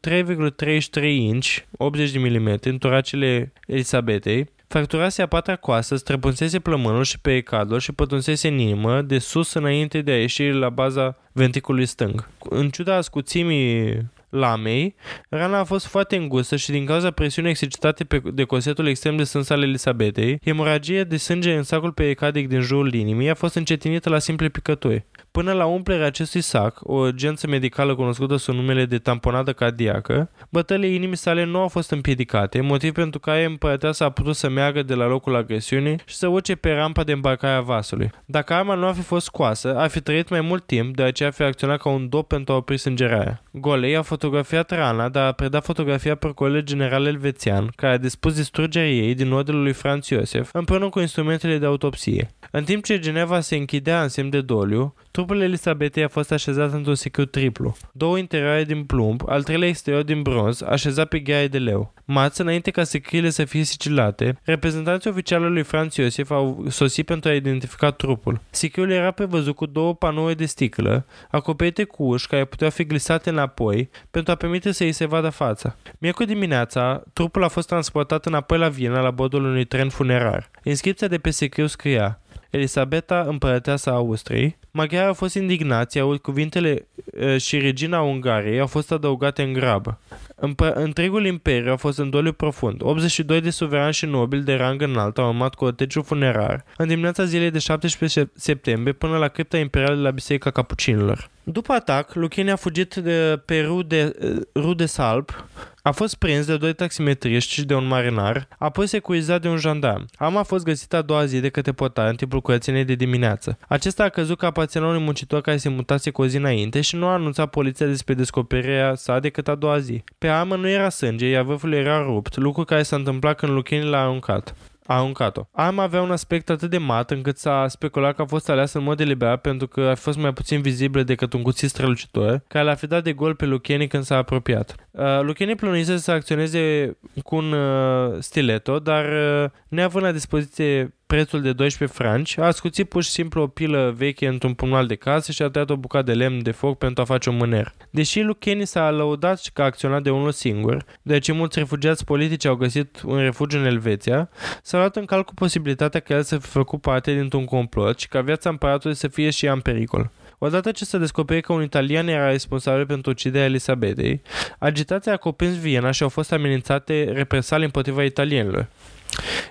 inch, 80 de mm, în toracele Elisabetei, Fracturase a patra coastă, străpunsese plămânul și pericardul și pătunsese în inimă de sus înainte de a ieși la baza ventriculului stâng. În ciuda ascuțimii lamei, rana a fost foarte îngustă și din cauza presiunii exercitate pe, de cosetul extrem de sâns al Elisabetei, hemoragia de sânge în sacul pericardic din jurul inimii a fost încetinită la simple picături. Până la umplerea acestui sac, o urgență medicală cunoscută sub numele de tamponadă cardiacă, bătăile inimii sale nu au fost împiedicate, motiv pentru care împărăteasa a putut să meargă de la locul agresiunii și să urce pe rampa de îmbarcare a vasului. Dacă arma nu ar fi fost scoasă, ar fi trăit mai mult timp, de aceea ar fi acționat ca un dop pentru a opri sângerarea. Golei a fotografiat rana, dar a predat fotografia procurorului general elvețian, care a dispus distrugerea ei din ordinul lui Franz Iosef, împreună cu instrumentele de autopsie. În timp ce Geneva se închidea în semn de doliu, trupul Elisabetei a fost așezat într-un sechiu triplu. Două interioare din plumb, al treilea exterior din bronz, așezat pe gheaie de leu. Mață, înainte ca secriile să fie sigilate, reprezentanții oficialului lui Franz Iosef au sosit pentru a identifica trupul. Sechiul era prevăzut cu două panouri de sticlă, acoperite cu uși care puteau fi glisate înapoi pentru a permite să îi se vadă fața. Miercuri dimineața, trupul a fost transportat înapoi la Viena la bordul unui tren funerar. Inscripția de pe secriu scria Elisabeta, împărăteasa Austriei, maghiarii au fost indignați, aud cuvintele e, și regina Ungariei au fost adăugate în grabă. Împă- întregul imperiu a fost în doliu profund. 82 de suverani și nobili de rang înalt au urmat cu otegiu funerar în dimineața zilei de 17 septembrie până la cripta imperială de la Biserica Capucinilor. După atac, Luchini a fugit de, pe Rue de, Rue de Salp, a fost prins de doi taximetriști și de un marinar, apoi securizat de un jandarm. Arma a fost găsită a doua zi de către potar în timpul curățeniei de dimineață. Acesta a căzut ca aparținea unui muncitor care se mutase cu o zi înainte și nu a anunțat poliția despre descoperirea sa decât a doua zi. Pe armă nu era sânge, iar vârful era rupt, lucru care s-a întâmplat când Luchini l-a aruncat a aruncat-o. Arma avea un aspect atât de mat încât s-a speculat că a fost aleasă în mod deliberat pentru că a fost mai puțin vizibilă decât un cuțit strălucitor, care l-a fi dat de gol pe Lucheni când s-a apropiat. Uh, Lucheni plănuise să acționeze cu un uh, stiletto, dar uh, neavând la dispoziție prețul de 12 franci, a scuțit pur și simplu o pilă veche într-un pumnal de casă și a tăiat o bucată de lemn de foc pentru a face un mâner. Deși lui Kenny s-a lăudat că a acționat de unul singur, deoarece mulți refugiați politici au găsit un refugiu în Elveția, s-a luat în calcul posibilitatea că el să fi făcut parte dintr-un complot și ca viața împăratului să fie și ea în pericol. Odată ce s-a descoperit că un italian era responsabil pentru uciderea Elisabetei, agitația a cuprins Viena și au fost amenințate represalii împotriva italienilor.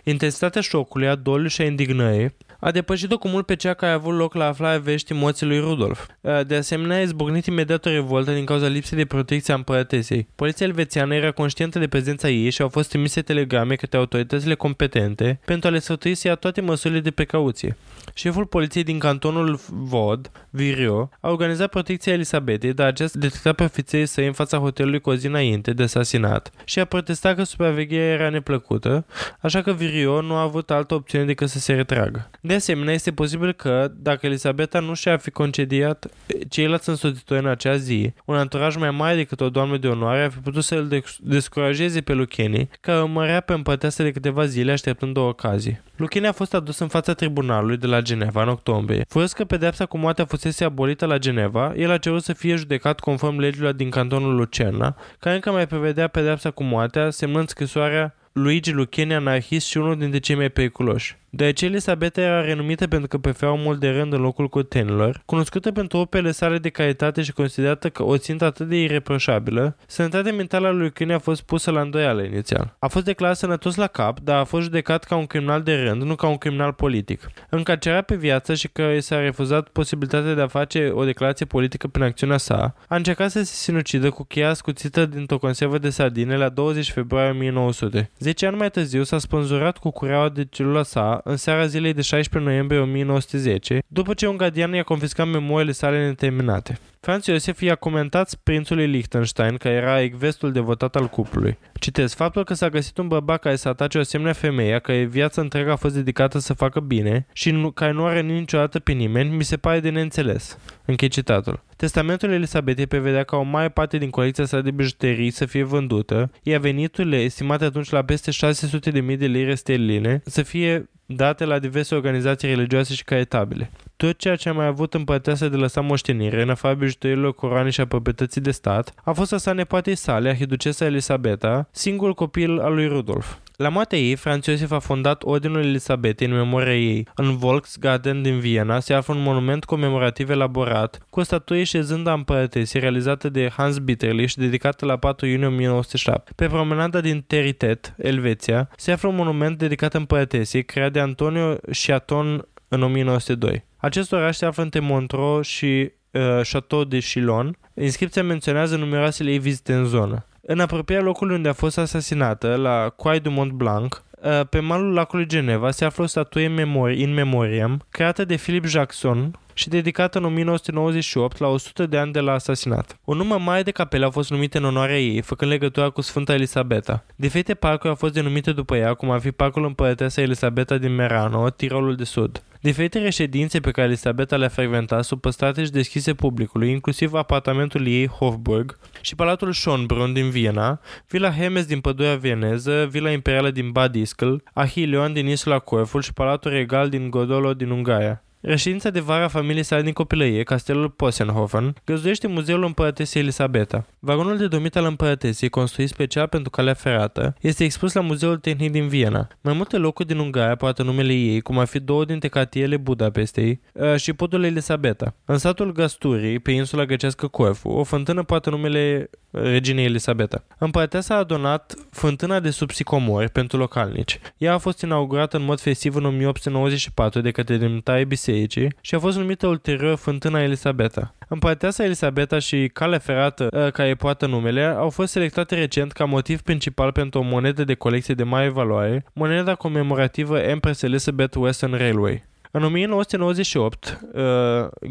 Intensitatea șocului, a dolului și a indignării a depășit-o cu mult pe cea care a avut loc la aflarea veștii moții lui Rudolf. De asemenea, a izbucnit imediat o revoltă din cauza lipsei de protecție a împărătesei. Poliția elvețiană era conștientă de prezența ei și au fost trimise telegrame către autoritățile competente pentru a le sfătui să ia toate măsurile de precauție. Șeful poliției din cantonul Vod, Virio, a organizat protecția Elisabetei, dar acesta detecta pe ofițerii săi în fața hotelului cu o zi înainte de asasinat și a protestat că supravegherea era neplăcută, așa că Virio nu a avut altă opțiune decât să se retragă. De asemenea, este posibil că, dacă Elisabeta nu și-a fi concediat ceilalți însoțitori în acea zi, un anturaj mai mare decât o doamnă de onoare ar fi putut să îl descurajeze pe Lucheni, care mărea pe împăteasă de câteva zile așteptând o ocazie. Lucheni a fost adus în fața tribunalului de la Geneva în octombrie. Fără că pedepsa cu moartea fusese abolită la Geneva, el a cerut să fie judecat conform legilor din cantonul Lucerna, care încă mai prevedea pedepsa cu moartea, semnând scrisoarea Luigi Lucheni anarhist și unul dintre cei mai periculoși. De aceea Elisabeta era renumită pentru că preferă mult de rând în locul curtenilor, cunoscută pentru opele sale de calitate și considerată că o țintă atât de ireproșabilă, sănătatea mentală a lui Lucheni a fost pusă la îndoială inițial. A fost declarat sănătos la cap, dar a fost judecat ca un criminal de rând, nu ca un criminal politic. Încarcerat pe viață și că i s-a refuzat posibilitatea de a face o declarație politică prin acțiunea sa, a încercat să se sinucidă cu cheia scuțită dintr-o conservă de sardine la 20 februarie 1900. Zece ani mai târziu s-a spânzurat cu cureaua de celula sa în seara zilei de 16 noiembrie 1910, după ce un gardian i-a confiscat memoriile sale neterminate. Franz Iosef i-a comentat prințului Liechtenstein, care era ecvestul devotat al cuplului. Citez, faptul că s-a găsit un bărbat care să atace o asemenea femeie, care viața întreagă a fost dedicată să facă bine și nu, care nu are niciodată pe nimeni, mi se pare de neînțeles. Închei citatul. Testamentul Elisabetei prevedea ca o mare parte din colecția sa de bijuterii să fie vândută, iar veniturile, estimate atunci la peste 600.000 de lire sterline, să fie date la diverse organizații religioase și caritabile. Tot ceea ce a mai avut împărteasă de lăsat moștenire, în afară bijuteriilor coroane și a proprietății de stat, a fost sa nepoatei sale, arhiducesa Elisabeta, singurul copil al lui Rudolf. La moartea ei, Franz Iosef a fondat Ordinul Elisabetei în memoria ei. În Volksgarten din Viena se află un monument comemorativ elaborat, cu o statuie șezând a împărătesii realizată de Hans Bitterlich și dedicată la 4 iunie 1907. Pe promenada din Teritet, Elveția, se află un monument dedicat împărătesii, creat de Antonio Chiaton în 1902. Acest oraș se află între Montreux și uh, Chateau de Chillon. Inscripția menționează numeroasele ei vizite în zonă. În apropierea locului unde a fost asasinată, la Quai du Mont Blanc, uh, pe malul lacului Geneva se află o statuie in memoriam creată de Philip Jackson, și dedicată în 1998 la 100 de ani de la asasinat. Un număr mare de capele au fost numite în onoarea ei, făcând legătura cu Sfânta Elisabeta. Diferite parcuri au fost denumite după ea, cum ar fi Parcul Împărăteasa Elisabeta din Merano, Tirolul de Sud. Diferite reședințe pe care Elisabeta le-a frecventat sunt păstrate și deschise publicului, inclusiv apartamentul ei Hofburg și Palatul Schönbrunn din Viena, Villa Hermes din pădurea vieneză, Villa Imperială din Bad Ischl, Achilleon din insula Corful și Palatul Regal din Godolo din Ungaria. Reședința de vară a familiei sale din copilărie, castelul Possenhofen, găzduiește muzeul împărătesei Elisabeta. Vagonul de domit al împărătesei, construit special pentru calea ferată, este expus la Muzeul Tehnic din Viena. Mai multe locuri din Ungaria poartă numele ei, cum ar fi două dintre cartierele Budapestei uh, și podul Elisabeta. În satul Gasturi, pe insula grecească Corfu, o fântână poartă numele reginei Elisabeta. Împărăteasa a donat fântâna de sub sicomori pentru localnici. Ea a fost inaugurată în mod festiv în 1894 de către demnitarii bisericii și a fost numită ulterior fântâna Elisabeta. Împărăteasa Elisabeta și calea ferată ă, care poartă numele au fost selectate recent ca motiv principal pentru o monedă de colecție de mare valoare, moneda comemorativă Empress Elizabeth Western Railway. În 1998, uh,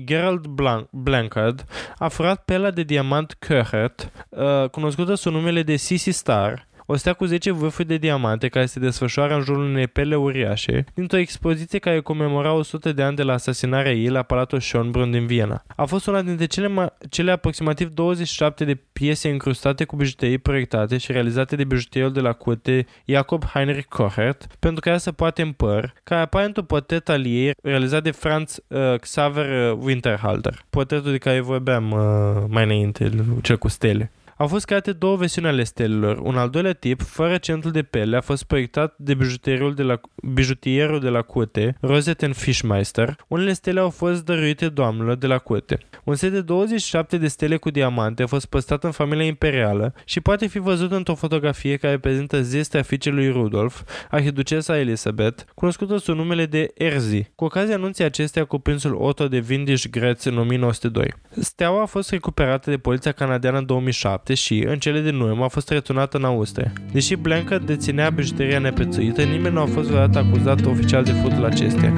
Gerald Blanc- Blancard a furat pela de diamant Köhert, uh, cunoscută sub numele de Sissy Star, o stea cu 10 vârfuri de diamante care se desfășoară în jurul unei pele uriașe, dintr-o expoziție care comemora 100 de ani de la asasinarea ei la Palatul Schönbrunn din Viena. A fost una dintre cele, ma- cele aproximativ 27 de piese încrustate cu bijuterii proiectate și realizate de bijutierul de la curte Jacob Heinrich Kochert, pentru care se poate în păr, care apare într-un portret al ei realizat de Franz uh, Xaver uh, Winterhalter, portretul de care vorbeam uh, mai înainte, cel cu stele. Au fost create două versiuni ale stelelor. Un al doilea tip, fără centru de pele, a fost proiectat de bijutierul de la, bijutierul de la curte, Roseten Fischmeister. Unele stele au fost dăruite doamnelor de la curte. Un set de 27 de stele cu diamante a fost păstrat în familia imperială și poate fi văzut într-o fotografie care reprezintă zestea fiicei lui Rudolf, arhiducesa Elisabeth, cunoscută sub numele de Erzi, cu ocazia anunții acestea cu prințul Otto de Windisch Gretz în 1902. Steaua a fost recuperată de poliția canadiană în 2007 și, în cele din urmă, a fost returnată în Austria. Deși Blanca deținea bijuteria neprețuită, nimeni nu a fost vreodată acuzat oficial de furtul acestea.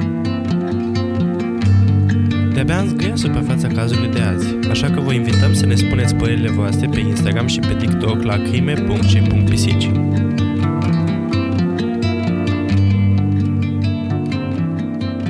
De-abia am zgâiat suprafața cazului de azi, așa că vă invităm să ne spuneți părerile voastre pe Instagram și pe TikTok la crime.și.pisici.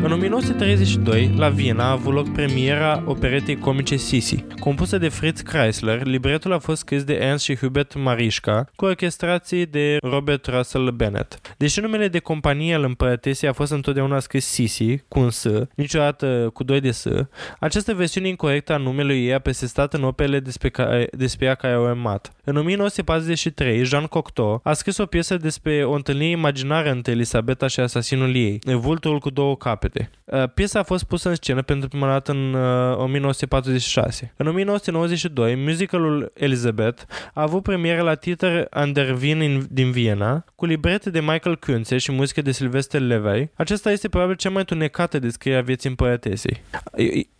În 1932, la Viena a avut loc premiera operetei comice Sisi. Compusă de Fritz Kreisler, libretul a fost scris de Ernst și Hubert Marischka, cu orchestrații de Robert Russell Bennett. Deși numele de companie al împărătesei a fost întotdeauna scris Sisi, cu un S, niciodată cu doi de S, această versiune incorrectă a numelui ei a persistat în opele despre, care, despre ea care au emat. În 1943, Jean Cocteau a scris o piesă despre o întâlnire imaginară între Elisabeta și asasinul ei, vulturul cu două capete. Uh, piesa a fost pusă în scenă pentru prima dată în 1946. În 1992, musicalul Elizabeth a avut premieră la Theater an der Wien din Viena, cu librete de Michael Kunze și muzică de Sylvester Levy. Acesta este probabil cea mai tunecată descriere a vieții împărătesei.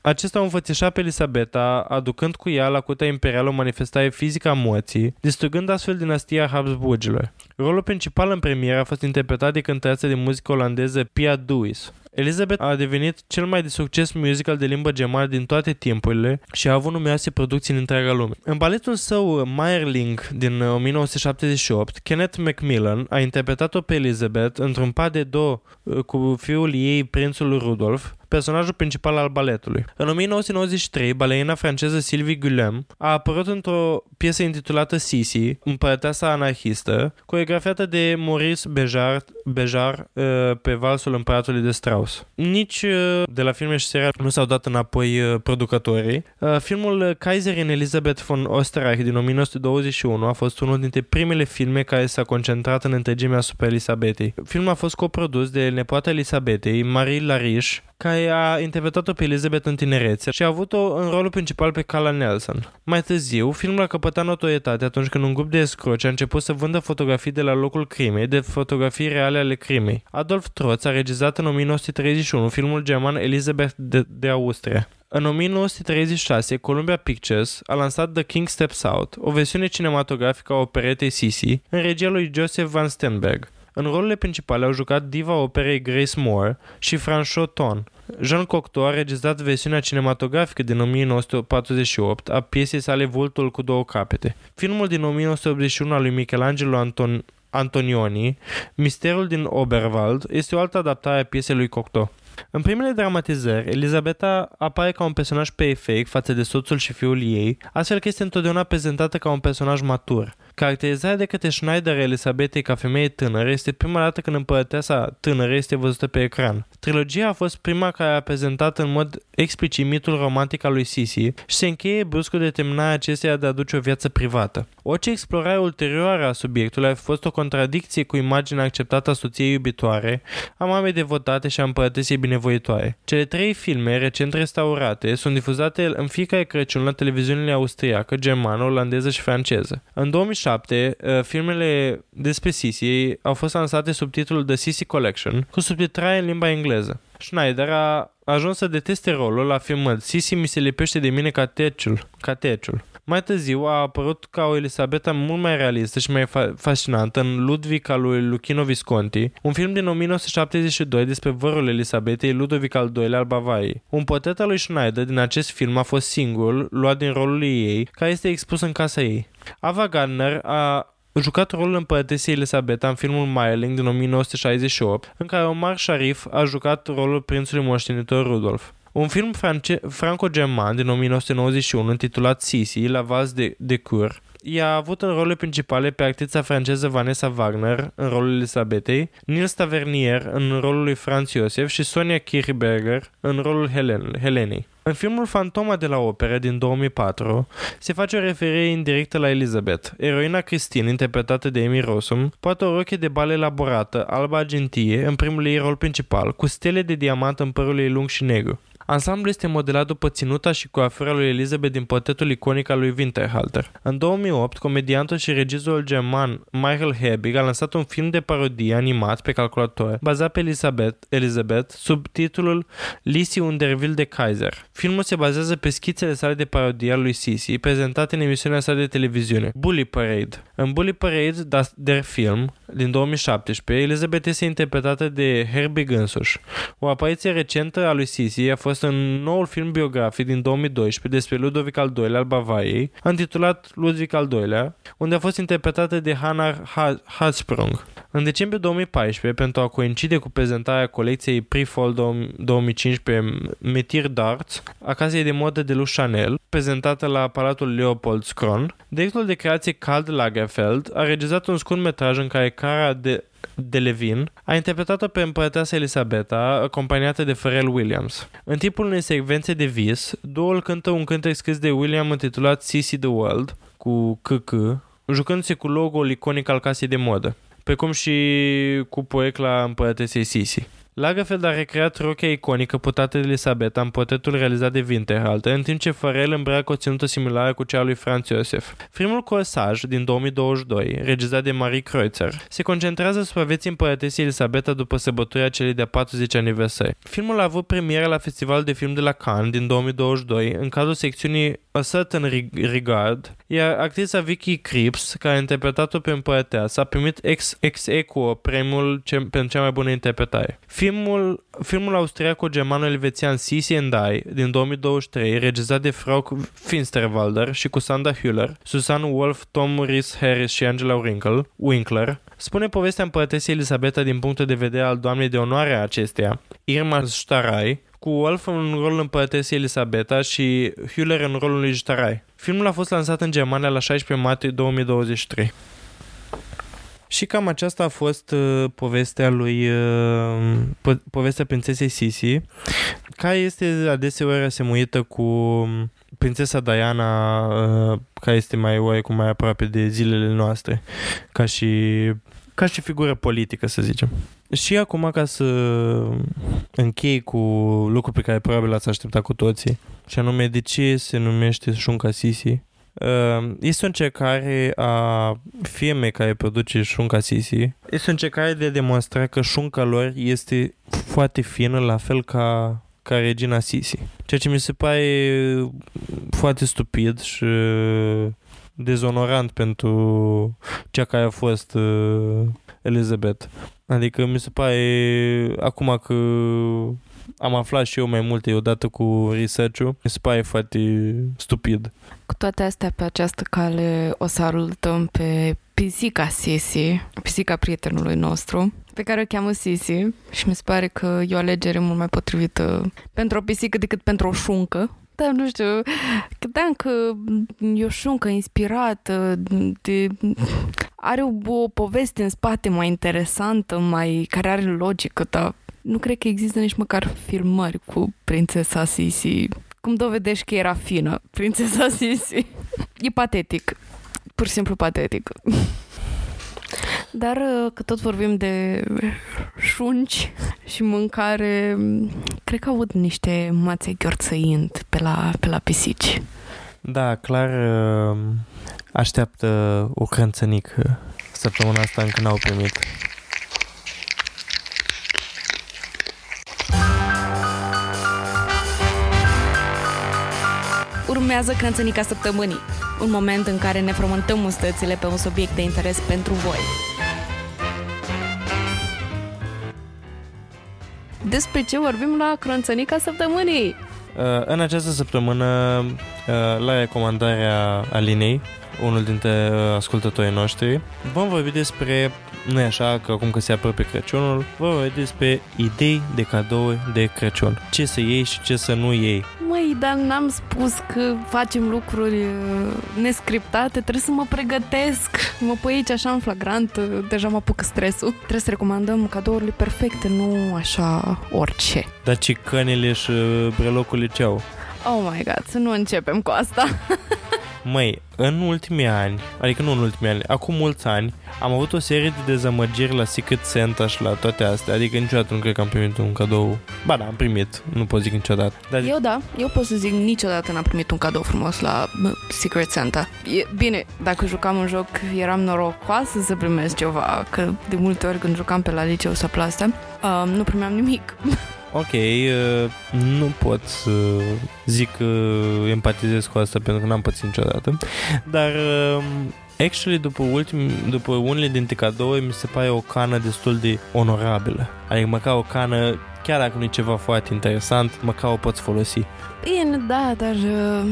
Acesta a înfățișat pe Elisabeta, aducând cu ea la cutea imperială o manifestare fizică a morții, distrugând astfel dinastia Habsburgilor. Rolul principal în premieră a fost interpretat de cântăreața de muzică olandeză Pia Duis. Elizabeth a devenit cel mai de succes musical de limbă germană din toate timpurile și a avut numeroase producții în întreaga lume. În baletul său Meyerling din 1978, Kenneth Macmillan a interpretat-o pe Elizabeth într-un pas de două cu fiul ei, prințul Rudolf, personajul principal al baletului. În 1993, balerina franceză Sylvie Guillem a apărut într-o piesă intitulată Sisi, împărăteasa anarhistă, coreografiată de Maurice Bejar, Bejar uh, pe valsul împăratului de Strauss. Nici uh, de la filme și serial nu s-au dat înapoi uh, producătorii. Filmul Kaiserin Elizabeth von Österreich din 1921 a fost unul dintre primele filme care s-a concentrat în întregime asupra Elisabetei. Filmul a fost coprodus de nepoata Elisabetei, Marie Lariche, care a interpretat-o pe Elizabeth în tinerețe și a avut-o în rolul principal pe Cala Nelson. Mai târziu, filmul a căpătat notorietate atunci când un grup de escroci a început să vândă fotografii de la locul crimei, de fotografii reale ale crimei. Adolf Trotz a regizat în 1931 filmul german Elizabeth de, de Austria. În 1936, Columbia Pictures a lansat The King Steps Out, o versiune cinematografică a operetei Sisi, în regia lui Joseph Van Stenberg. În rolurile principale au jucat diva operei Grace Moore și François Ton. Jean Cocteau a regizat versiunea cinematografică din 1948 a piesei sale Vultul cu două capete. Filmul din 1981 al lui Michelangelo Anton Antonioni, Misterul din Oberwald, este o altă adaptare a piesei lui Cocteau. În primele dramatizări, Elizabeta apare ca un personaj perfect față de soțul și fiul ei, astfel că este întotdeauna prezentată ca un personaj matur. Caracterizarea de către Schneider Elisabetei ca femeie tânără este prima dată când împărăteasa tânără este văzută pe ecran. Trilogia a fost prima care a prezentat în mod explicit mitul romantic al lui Sisi și se încheie brusc cu determinarea acesteia de a aduce o viață privată. Orice explorare ulterioară a subiectului a fost o contradicție cu imaginea acceptată a soției iubitoare, a mamei devotate și a împărătesei binevoitoare. Cele trei filme, recent restaurate, sunt difuzate în fiecare Crăciun la televiziunile austriacă, germană, olandeză și franceză. În 2007, uh, filmele despre Sisi au fost lansate sub titlul The Sisi Collection, cu subtitrare în limba engleză. Schneider a ajuns să deteste rolul afirmând Sisi mi se lipește de mine ca teciul, ca teciul. Mai târziu a apărut ca o Elisabeta mult mai realistă și mai fa- fascinantă în Ludwig al lui Luchino Visconti, un film din 1972 despre vărul Elisabetei Ludovic al II-lea al Bavariei. Un portret al lui Schneider din acest film a fost singurul luat din rolul ei, care este expus în casa ei. Ava Gardner a jucat rolul împărătesei Elisabeta în filmul Meiling din 1968, în care Omar Sharif a jucat rolul prințului moștenitor Rudolf. Un film france- franco-german din 1991 intitulat Sisi, la Vaz de, de Cour, i-a avut în rolurile principale pe actrița franceză Vanessa Wagner în rolul Elisabetei, Nils Tavernier în rolul lui Franz Josef și Sonia Kirchberger în rolul Helen, Helenei. În filmul Fantoma de la Opera din 2004 se face o referire indirectă la Elizabeth. Eroina Christine, interpretată de Amy Rossum, poate o roche de bal elaborată, alba argintie, în primul ei rol principal, cu stele de diamant în părul ei lung și negru. Ansamblul este modelat după ținuta și coafura lui Elizabeth din portretul iconic al lui Winterhalter. În 2008, comediantul și regizorul german Michael Herbig a lansat un film de parodie animat pe calculator, bazat pe Elizabeth, Elizabeth sub titlul Lisi Underville de Kaiser. Filmul se bazează pe schițele sale de parodie al lui Sisi, prezentate în emisiunea sa de televiziune, Bully Parade. În Bully Parade, der Film, din 2017, Elizabeth este interpretată de Herbig însuși. O apariție recentă a lui Sisi a fost fost în noul film biografic din 2012 despre Ludovic al II-lea al Bavariei, intitulat Ludwig al II-lea, unde a fost interpretată de Hannah Hatsprung. În decembrie 2014, pentru a coincide cu prezentarea colecției Pre-Fall 2015 Metir Darts, a casei de modă de lui Chanel, prezentată la Palatul Leopold Scron, directorul de creație Karl Lagerfeld a regizat un scurt metraj în care Cara de de Levin, a interpretat-o pe împărăteasa Elisabeta, acompaniată de Pharrell Williams. În timpul unei secvențe de vis, duoul cântă un cântec scris de William intitulat CC The World, cu KK, jucându-se cu logo-ul iconic al casei de modă, precum și cu poecla împărătesei Sisi. Lagerfeld a recreat rochia iconică putată de Elisabeta în portretul realizat de Winterhalter, în timp ce Farel îmbracă o ținută similară cu cea lui Franz Josef. Filmul Corsaj din 2022, regizat de Marie Kreutzer, se concentrează asupra vieții împărătesii Elisabeta după sărbătoria celei de 40 aniversări. Filmul a avut premieră la Festivalul de Film de la Cannes din 2022, în cadrul secțiunii A Certain Regard, iar actrița Vicky Krieps, care a interpretat-o pe împărăteasă, a primit ex, ex equo premiul ce, pentru cea mai bună interpretare. Filmul, filmul austriaco-germano-elvețian Sisi and I din 2023, regizat de Frau Finsterwalder și cu Sandra Hüller, Susan Wolf, Tom Rhys Harris și Angela Winkle, Winkler, spune povestea împărătesei Elisabeta din punctul de vedere al doamnei de onoare a acesteia, Irma Starai, cu Wolf în rolul împărătesei Elisabeta și Hüller în rolul lui Starai. Filmul a fost lansat în Germania la 16 martie 2023. Și cam aceasta a fost uh, povestea lui uh, po- povestea prințesei Sisi, care este adeseori asemuită cu prințesa Diana, uh, care este mai oarecum mai aproape de zilele noastre, ca și ca și figură politică, să zicem. Și acum, ca să închei cu lucrul pe care probabil ați așteptat cu toții, și anume de ce se numește șunca Sisi, Uh, este o încercare a firmei care produce șunca Sisi. Este o încercare de a demonstra că șunca lor este foarte fină, la fel ca, ca regina Sisi. Ceea ce mi se pare foarte stupid și dezonorant pentru cea care a fost uh, Elizabeth. Adică mi se pare, acum că am aflat și eu mai multe odată cu research-ul, mi se pare foarte stupid. Cu toate astea, pe această cale o să arătăm pe pisica Sisi, pisica prietenului nostru, pe care o cheamă Sisi și mi se pare că e o alegere mult mai potrivită pentru o pisică decât pentru o șuncă. Dar nu știu, credeam că e o șuncă inspirată de... Are o, o poveste în spate mai interesantă, mai care are logică, dar nu cred că există nici măcar filmări cu prințesa Sisi. Cum dovedești că era fină, prințesa Sisi? E patetic. Pur și simplu patetic. Dar uh, că tot vorbim de șunci și mâncare, cred că aud niște mațe gheorțăind pe la, pe la pisici. Da, clar uh, așteaptă o crânțănică. Săptămâna asta încă n-au primit. Urmează Crânțănica Săptămânii, un moment în care ne frământăm mustățile pe un subiect de interes pentru voi. Despre ce vorbim la Crânțănica Săptămânii? Uh, în această săptămână, uh, la recomandarea Alinei, unul dintre uh, ascultătorii noștri, vom vorbi despre, nu e așa că acum că se apropie Crăciunul, vom vorbi despre idei de cadouri de Crăciun. Ce să iei și ce să nu iei. Măi, dar n-am spus că facem lucruri uh, nescriptate, trebuie să mă pregătesc. Mă pui aici așa în flagrant, uh, deja mă apucă stresul. Trebuie să recomandăm cadourile perfecte, nu așa orice. Dar cicănile și uh, brelocurile ce au? Oh my god, să nu începem cu asta. Măi, în ultimii ani, adică nu în ultimii ani, acum mulți ani, am avut o serie de dezamăgiri la Secret Santa și la toate astea, adică niciodată nu cred că am primit un cadou. Ba da, am primit, nu pot zic niciodată. Dar... Eu da, eu pot să zic niciodată n-am primit un cadou frumos la Secret Santa. E, bine, dacă jucam un joc, eram norocoasă să primesc ceva, că de multe ori când jucam pe la liceu sau pe astea, um, nu primeam nimic. Ok, uh, nu pot să zic că empatizez cu asta pentru că n-am pățit niciodată, dar uh, Actually, după, ultim, după unele dintre cadouri, mi se pare o cană destul de onorabilă. Adică măcar o cană, chiar dacă nu e ceva foarte interesant, măcar o poți folosi. Bine, da, dar uh,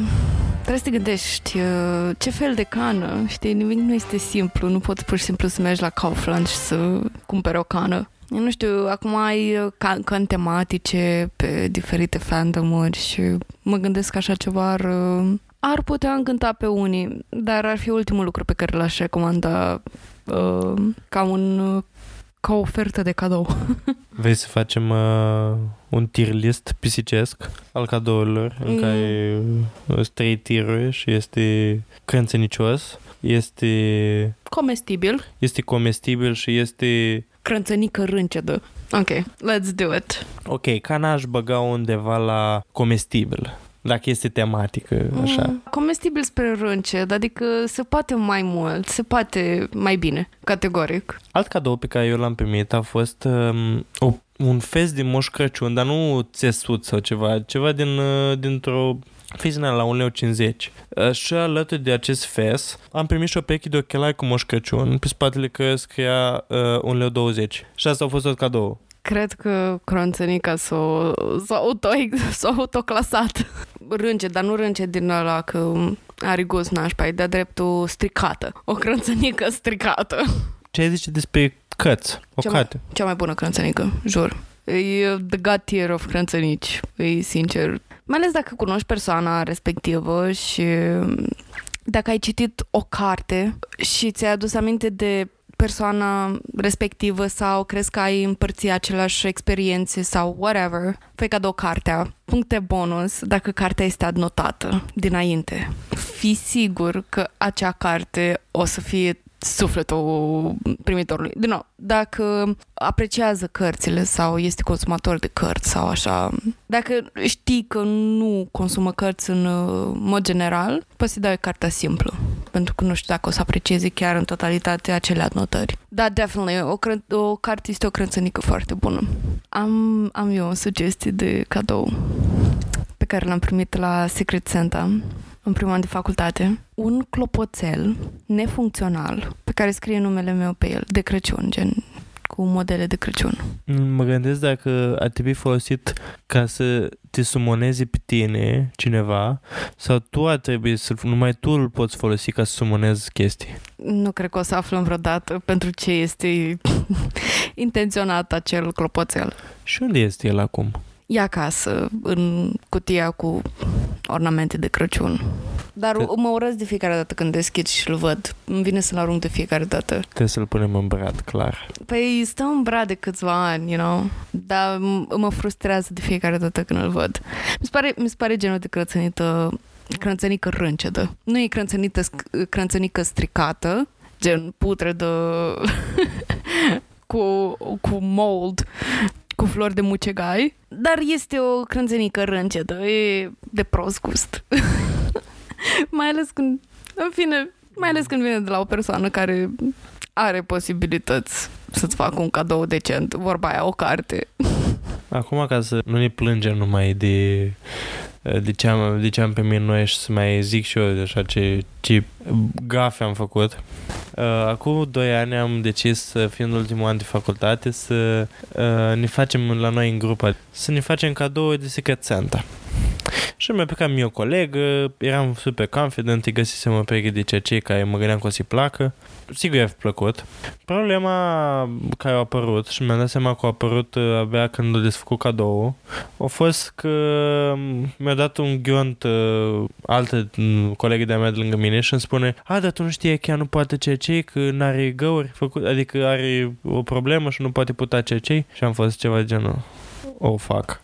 trebuie să te gândești uh, ce fel de cană, știi, nimic nu este simplu, nu poți pur și simplu să mergi la Kaufland și să cumperi o cană. Eu nu știu, acum ai uh, can, can tematice pe diferite fandomuri și mă gândesc că așa ceva ar, uh, ar putea încânta pe unii, dar ar fi ultimul lucru pe care l-aș recomanda uh, ca un uh, ca o ofertă de cadou. Vrei să facem uh, un tier list pisicesc al cadourilor în Mm. care uh, sunt trei tiruri și este crânțenicios, este, Comestibil, este comestibil și este... crânțănică râncedă. Ok, let's do it. Ok, ca n-aș băga undeva la comestibil, dacă este tematică, așa. Mm, comestibil spre rânced, adică se poate mai mult, se poate mai bine, categoric. Alt cadou pe care eu l-am primit a fost um, o, un fez din Moș Crăciun, dar nu țesut sau ceva, ceva din, uh, dintr-o fizină la 1,50 lei. Uh, și alături de acest fes am primit și o pereche de ochelari cu Moș Crăciun, pe spatele care scria uh, 1,20 lei. Și asta a fost tot cadou. Cred că cronțănica s-a, s-a, auto, s-a autoclasat. Rânce, dar nu rânce din ăla că are gust nașpa, e de-a dreptul stricată. O crânțănică stricată. Ce ai zice despre căți? O Ce mai- carte. Cea mai bună crânțănică, jur. E the god tier of crânțănici, e sincer. Mai ales dacă cunoști persoana respectivă și dacă ai citit o carte și ți-ai adus aminte de persoana respectivă sau crezi că ai împărți aceleași experiențe sau whatever, fă cadou cartea. Puncte bonus dacă cartea este adnotată dinainte. Fii sigur că acea carte o să fie sufletul primitorului. Din nou, dacă apreciază cărțile sau este consumator de cărți sau așa, dacă știi că nu consumă cărți în uh, mod general, poți să dai cartea simplă, pentru că nu știu dacă o să aprecieze chiar în totalitate acele adnotări. Da, definitely, o, crân- o carte este o crânțănică foarte bună. Am, am eu o sugestie de cadou pe care l-am primit la Secret Santa în primul an de facultate, un clopoțel nefuncțional pe care scrie numele meu pe el, de Crăciun, gen cu modele de Crăciun. Mă gândesc dacă ar trebui folosit ca să te sumoneze pe tine cineva sau tu ar trebui să numai tu îl poți folosi ca să sumonezi chestii. Nu cred că o să aflăm vreodată pentru ce este intenționat acel clopoțel. Și unde este el acum? E acasă, în cutia cu ornamente de Crăciun. Dar Că- mă urăsc de fiecare dată când deschid și îl văd. Îmi vine să-l arunc de fiecare dată. Trebuie să-l punem în brad, clar. Păi stă în brad de câțiva ani, you know? Dar m- mă frustrează de fiecare dată când îl văd. Mi se pare, mi se pare genul de crățănită, crățănică râncedă. Nu e crățănită, sc- crățănică stricată, gen putredă cu, cu mold, cu flori de mucegai, dar este o crânțenică râncedă, e de prost gust. mai ales când, în fine, mai ales când vine de la o persoană care are posibilități să-ți facă un cadou decent, vorba aia, o carte. Acum, ca să nu ne plângem numai de, de, ce, am, de ce am primit noi și să mai zic și eu de așa ce, ce gafe am făcut. Uh, Acum 2 ani am decis, să fiind ultimul an de facultate, să uh, ne facem la noi în grupă, să ne facem cadou de Secret Santa. Și mi-a plecat mie o colegă, eram super confident, îi găsisem o pereche de cercei care mă gândeam că o să-i placă. Sigur i-a plăcut. Problema care a apărut și mi-am dat seama că a apărut uh, abia când a desfăcut cadou a fost că mi-a dat un ghiont uh, altă mm, colegă de-a mea de lângă mine și îmi spune a, dar tu nu știi că ea nu poate cercei, că n-are găuri făcut, adică are o problemă și nu poate putea cercei și am fost ceva de genul oh fuck.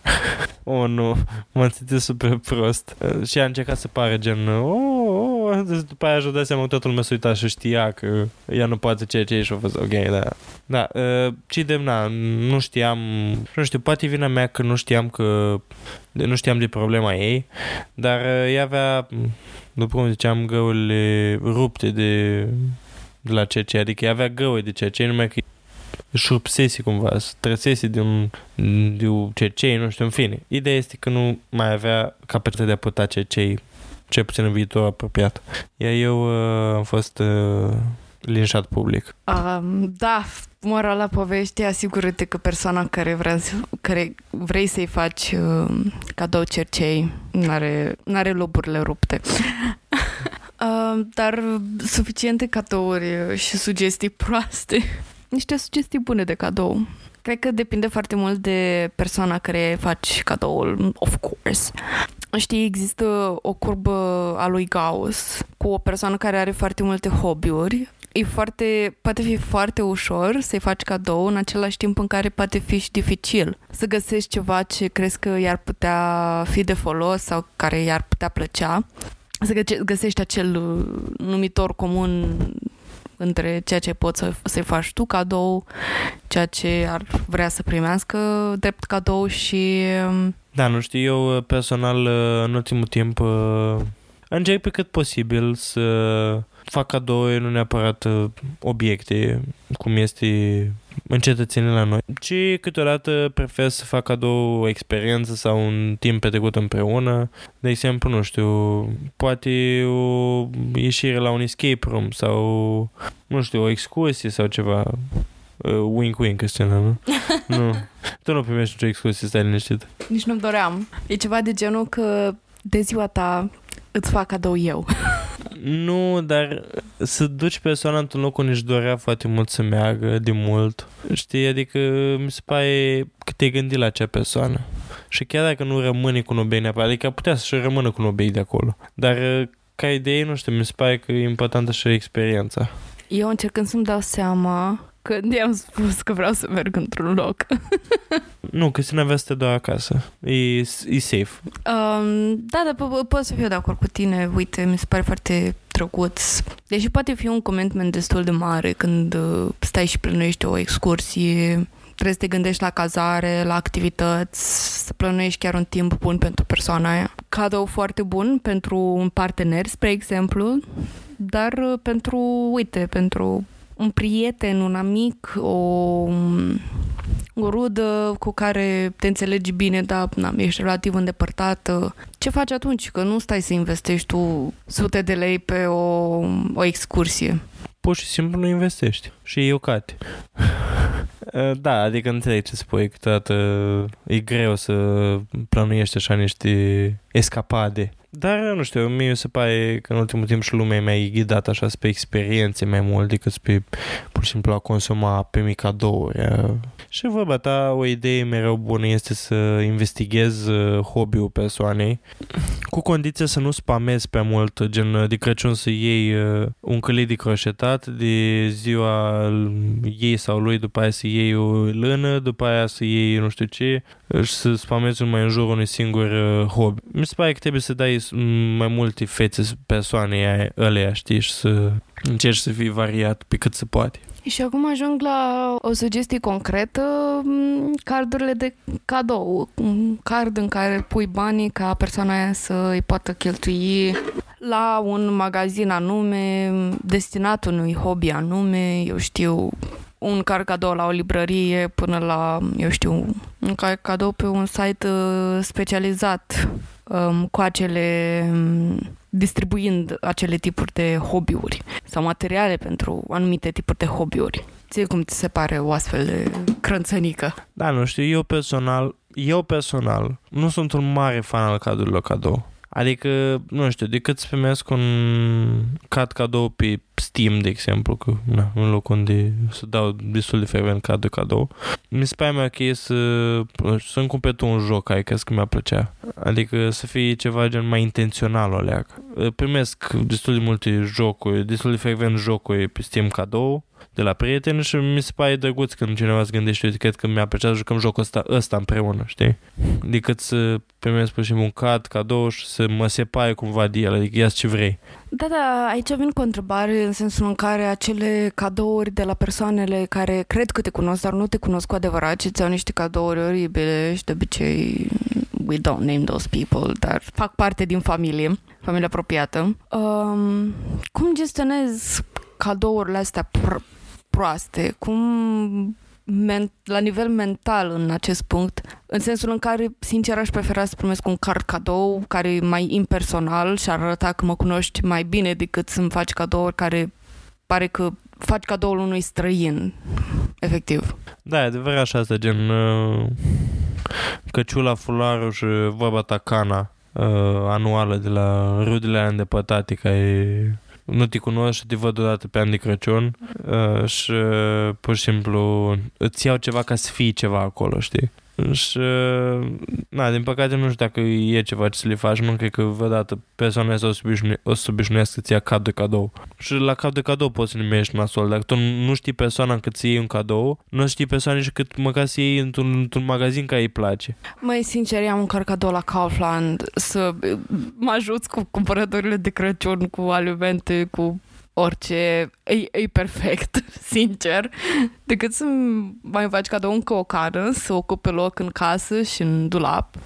Oh nu, m-am simțit super prost. Uh, și a încercat să pară gen oh, oh. după aia și-a dat seama că toată lumea s-a uitat și știa că ea nu poate ceea ce e și a fost ok, da. Da, uh, ci de, na, nu știam nu știu, poate e vina mea că nu știam că de- nu știam de problema ei dar uh, ea avea după cum ziceam găurile rupte de de la CC, adică ea avea găuri de CC, numai că își rupsese cumva, să trăsese de un, de un CC, nu știu, în fine. Ideea este că nu mai avea capacitatea de a putea CC cel puțin în viitor apropiat. Iar eu uh, am fost uh, linșat public. Um, da, morala poveștii, asigură-te că persoana care, vrea, care vrei să-i faci uh, cadou cercei n-are, n-are loburile rupte. uh, dar suficiente cadouri și sugestii proaste. Niște sugestii bune de cadou. Cred că depinde foarte mult de persoana care faci cadoul, of course. Știi, există o curbă a lui Gauss cu o persoană care are foarte multe hobby-uri e foarte, poate fi foarte ușor să-i faci cadou în același timp în care poate fi și dificil. Să găsești ceva ce crezi că i-ar putea fi de folos sau care i-ar putea plăcea. Să găsești acel numitor comun între ceea ce poți să, să-i faci tu cadou, ceea ce ar vrea să primească drept cadou și... Um, da, nu știu, eu personal în ultimul timp încerc pe cât posibil să fac cadouri, nu neapărat uh, obiecte, cum este încetățenii la noi, ci câteodată prefer să fac cadou o experiență sau un timp petrecut împreună. De exemplu, nu știu, poate o ieșire la un escape room sau, nu știu, o excursie sau ceva. Uh, wink, wink, Cristina, nu? nu. Tu nu primești nicio excursie, stai liniștit. Nici nu-mi doream. E ceva de genul că de ziua ta îți fac cadou eu. Nu, dar să duci persoana într-un loc unde își dorea foarte mult să meargă de mult. Știi, adică mi se pare că te-ai gândit la acea persoană. Și chiar dacă nu rămâne cu nobei neapărat, adică putea să-și rămână cu nobei de acolo. Dar ca idee, nu știu, mi se pare că e importantă și experiența. Eu încercând să-mi dau seama când i-am spus că vreau să merg într-un loc. nu, că să vrea să te dau acasă. E, e safe. Um, da, dar po- pot să fiu de acord cu tine. Uite, mi se pare foarte drăguț. Deși poate fi un commitment destul de mare când uh, stai și plănuiești o excursie, trebuie să te gândești la cazare, la activități, să plănuiești chiar un timp bun pentru persoana aia. Cadou foarte bun pentru un partener, spre exemplu, dar uh, pentru, uite, pentru un prieten, un amic, o, o rudă cu care te înțelegi bine, dar na, ești relativ îndepărtată. Ce faci atunci? Că nu stai să investești tu sute de lei pe o, o excursie. Pur și simplu nu investești și e ocate. Da, adică înțeleg ce spui, câteodată e greu să planuiești așa niște escapade dar, nu știu, mie se pare că în ultimul timp și lumea e mai ghidat așa spre experiențe mai mult decât spre pur și simplu a consuma pe mica cadouri. Și vorba ta, o idee mereu bună este să investighez uh, hobby-ul persoanei cu condiția să nu spamezi prea mult, gen de Crăciun să iei uh, un călit de croșetat, de ziua ei sau lui, după aia să iei o lână, după aia să iei nu știu ce, și să spamezi numai în jurul unui singur uh, hobby. Mi se pare că trebuie să dai mai multe fețe persoanei alea, știi, și să încerci să fii variat pe cât se poate. Și acum ajung la o sugestie concretă, cardurile de cadou, un card în care pui banii ca persoana aia să îi poată cheltui la un magazin anume, destinat unui hobby anume, eu știu, un card cadou la o librărie până la, eu știu, un card cadou pe un site uh, specializat um, cu acele um, distribuind acele tipuri de hobby-uri sau materiale pentru anumite tipuri de hobby-uri. Ție cum ți se pare o astfel de crânțănică? Da, nu știu, eu personal, eu personal nu sunt un mare fan al cadrurilor cadou. Adică, nu știu, decât să primesc un cad cadou pe Steam, de exemplu, că, na, în loc unde să dau destul de frecvent cad de cadou, mi se pare mai ok să, să-mi cumpăr un joc, ai că mi-a plăcea. Adică să fie ceva gen mai intențional o leac. Primesc destul de multe jocuri, destul de frecvent jocuri pe Steam cadou, de la prieteni și mi se pare drăguț când cineva se gândește, uite, cred că mi-a plăcea să jucăm jocul ăsta, ăsta împreună, știi? Decât să primesc pur și simplu un card, cadou și să mă separe cumva de el, adică ia ce vrei. Da, da, aici vin cu o întrebare în sensul în care acele cadouri de la persoanele care cred că te cunosc, dar nu te cunosc cu adevărat și ți-au niște cadouri oribile și de obicei we don't name those people, dar fac parte din familie, familie apropiată. Um, cum gestionez cadourile astea pr- proaste? Cum men- la nivel mental în acest punct, în sensul în care, sincer, aș prefera să primesc un card cadou care e mai impersonal și ar arăta că mă cunoști mai bine decât să-mi faci cadouri care pare că faci cadoul unui străin, efectiv. Da, e adevărat așa asta, gen uh, căciula, fularul și vorba ta cana uh, anuală de la rudele alea îndepărtate, ca e nu te cunosc și te văd odată pe an de Crăciun uh, și uh, pur și simplu îți iau ceva ca să fii ceva acolo, știi? Și, uh, na, din păcate nu știu dacă e ceva ce să le faci, nu cred că vreodată persoana asta o să, obișnue, o să obișnuiască să-ți ia cap de cadou. Și la cap de cadou poți să numești nasol, dacă tu nu știi persoana cât să iei un cadou, nu știi persoana și cât măcar să iei într-un, într-un magazin care îi place. Mai sincer, am un card cadou la Kaufland să mă ajuți cu cumpărătorile de Crăciun, cu alimente, cu orice, e, e perfect, sincer, decât să mai faci cadou încă o cară, să ocupe loc în casă și în dulap.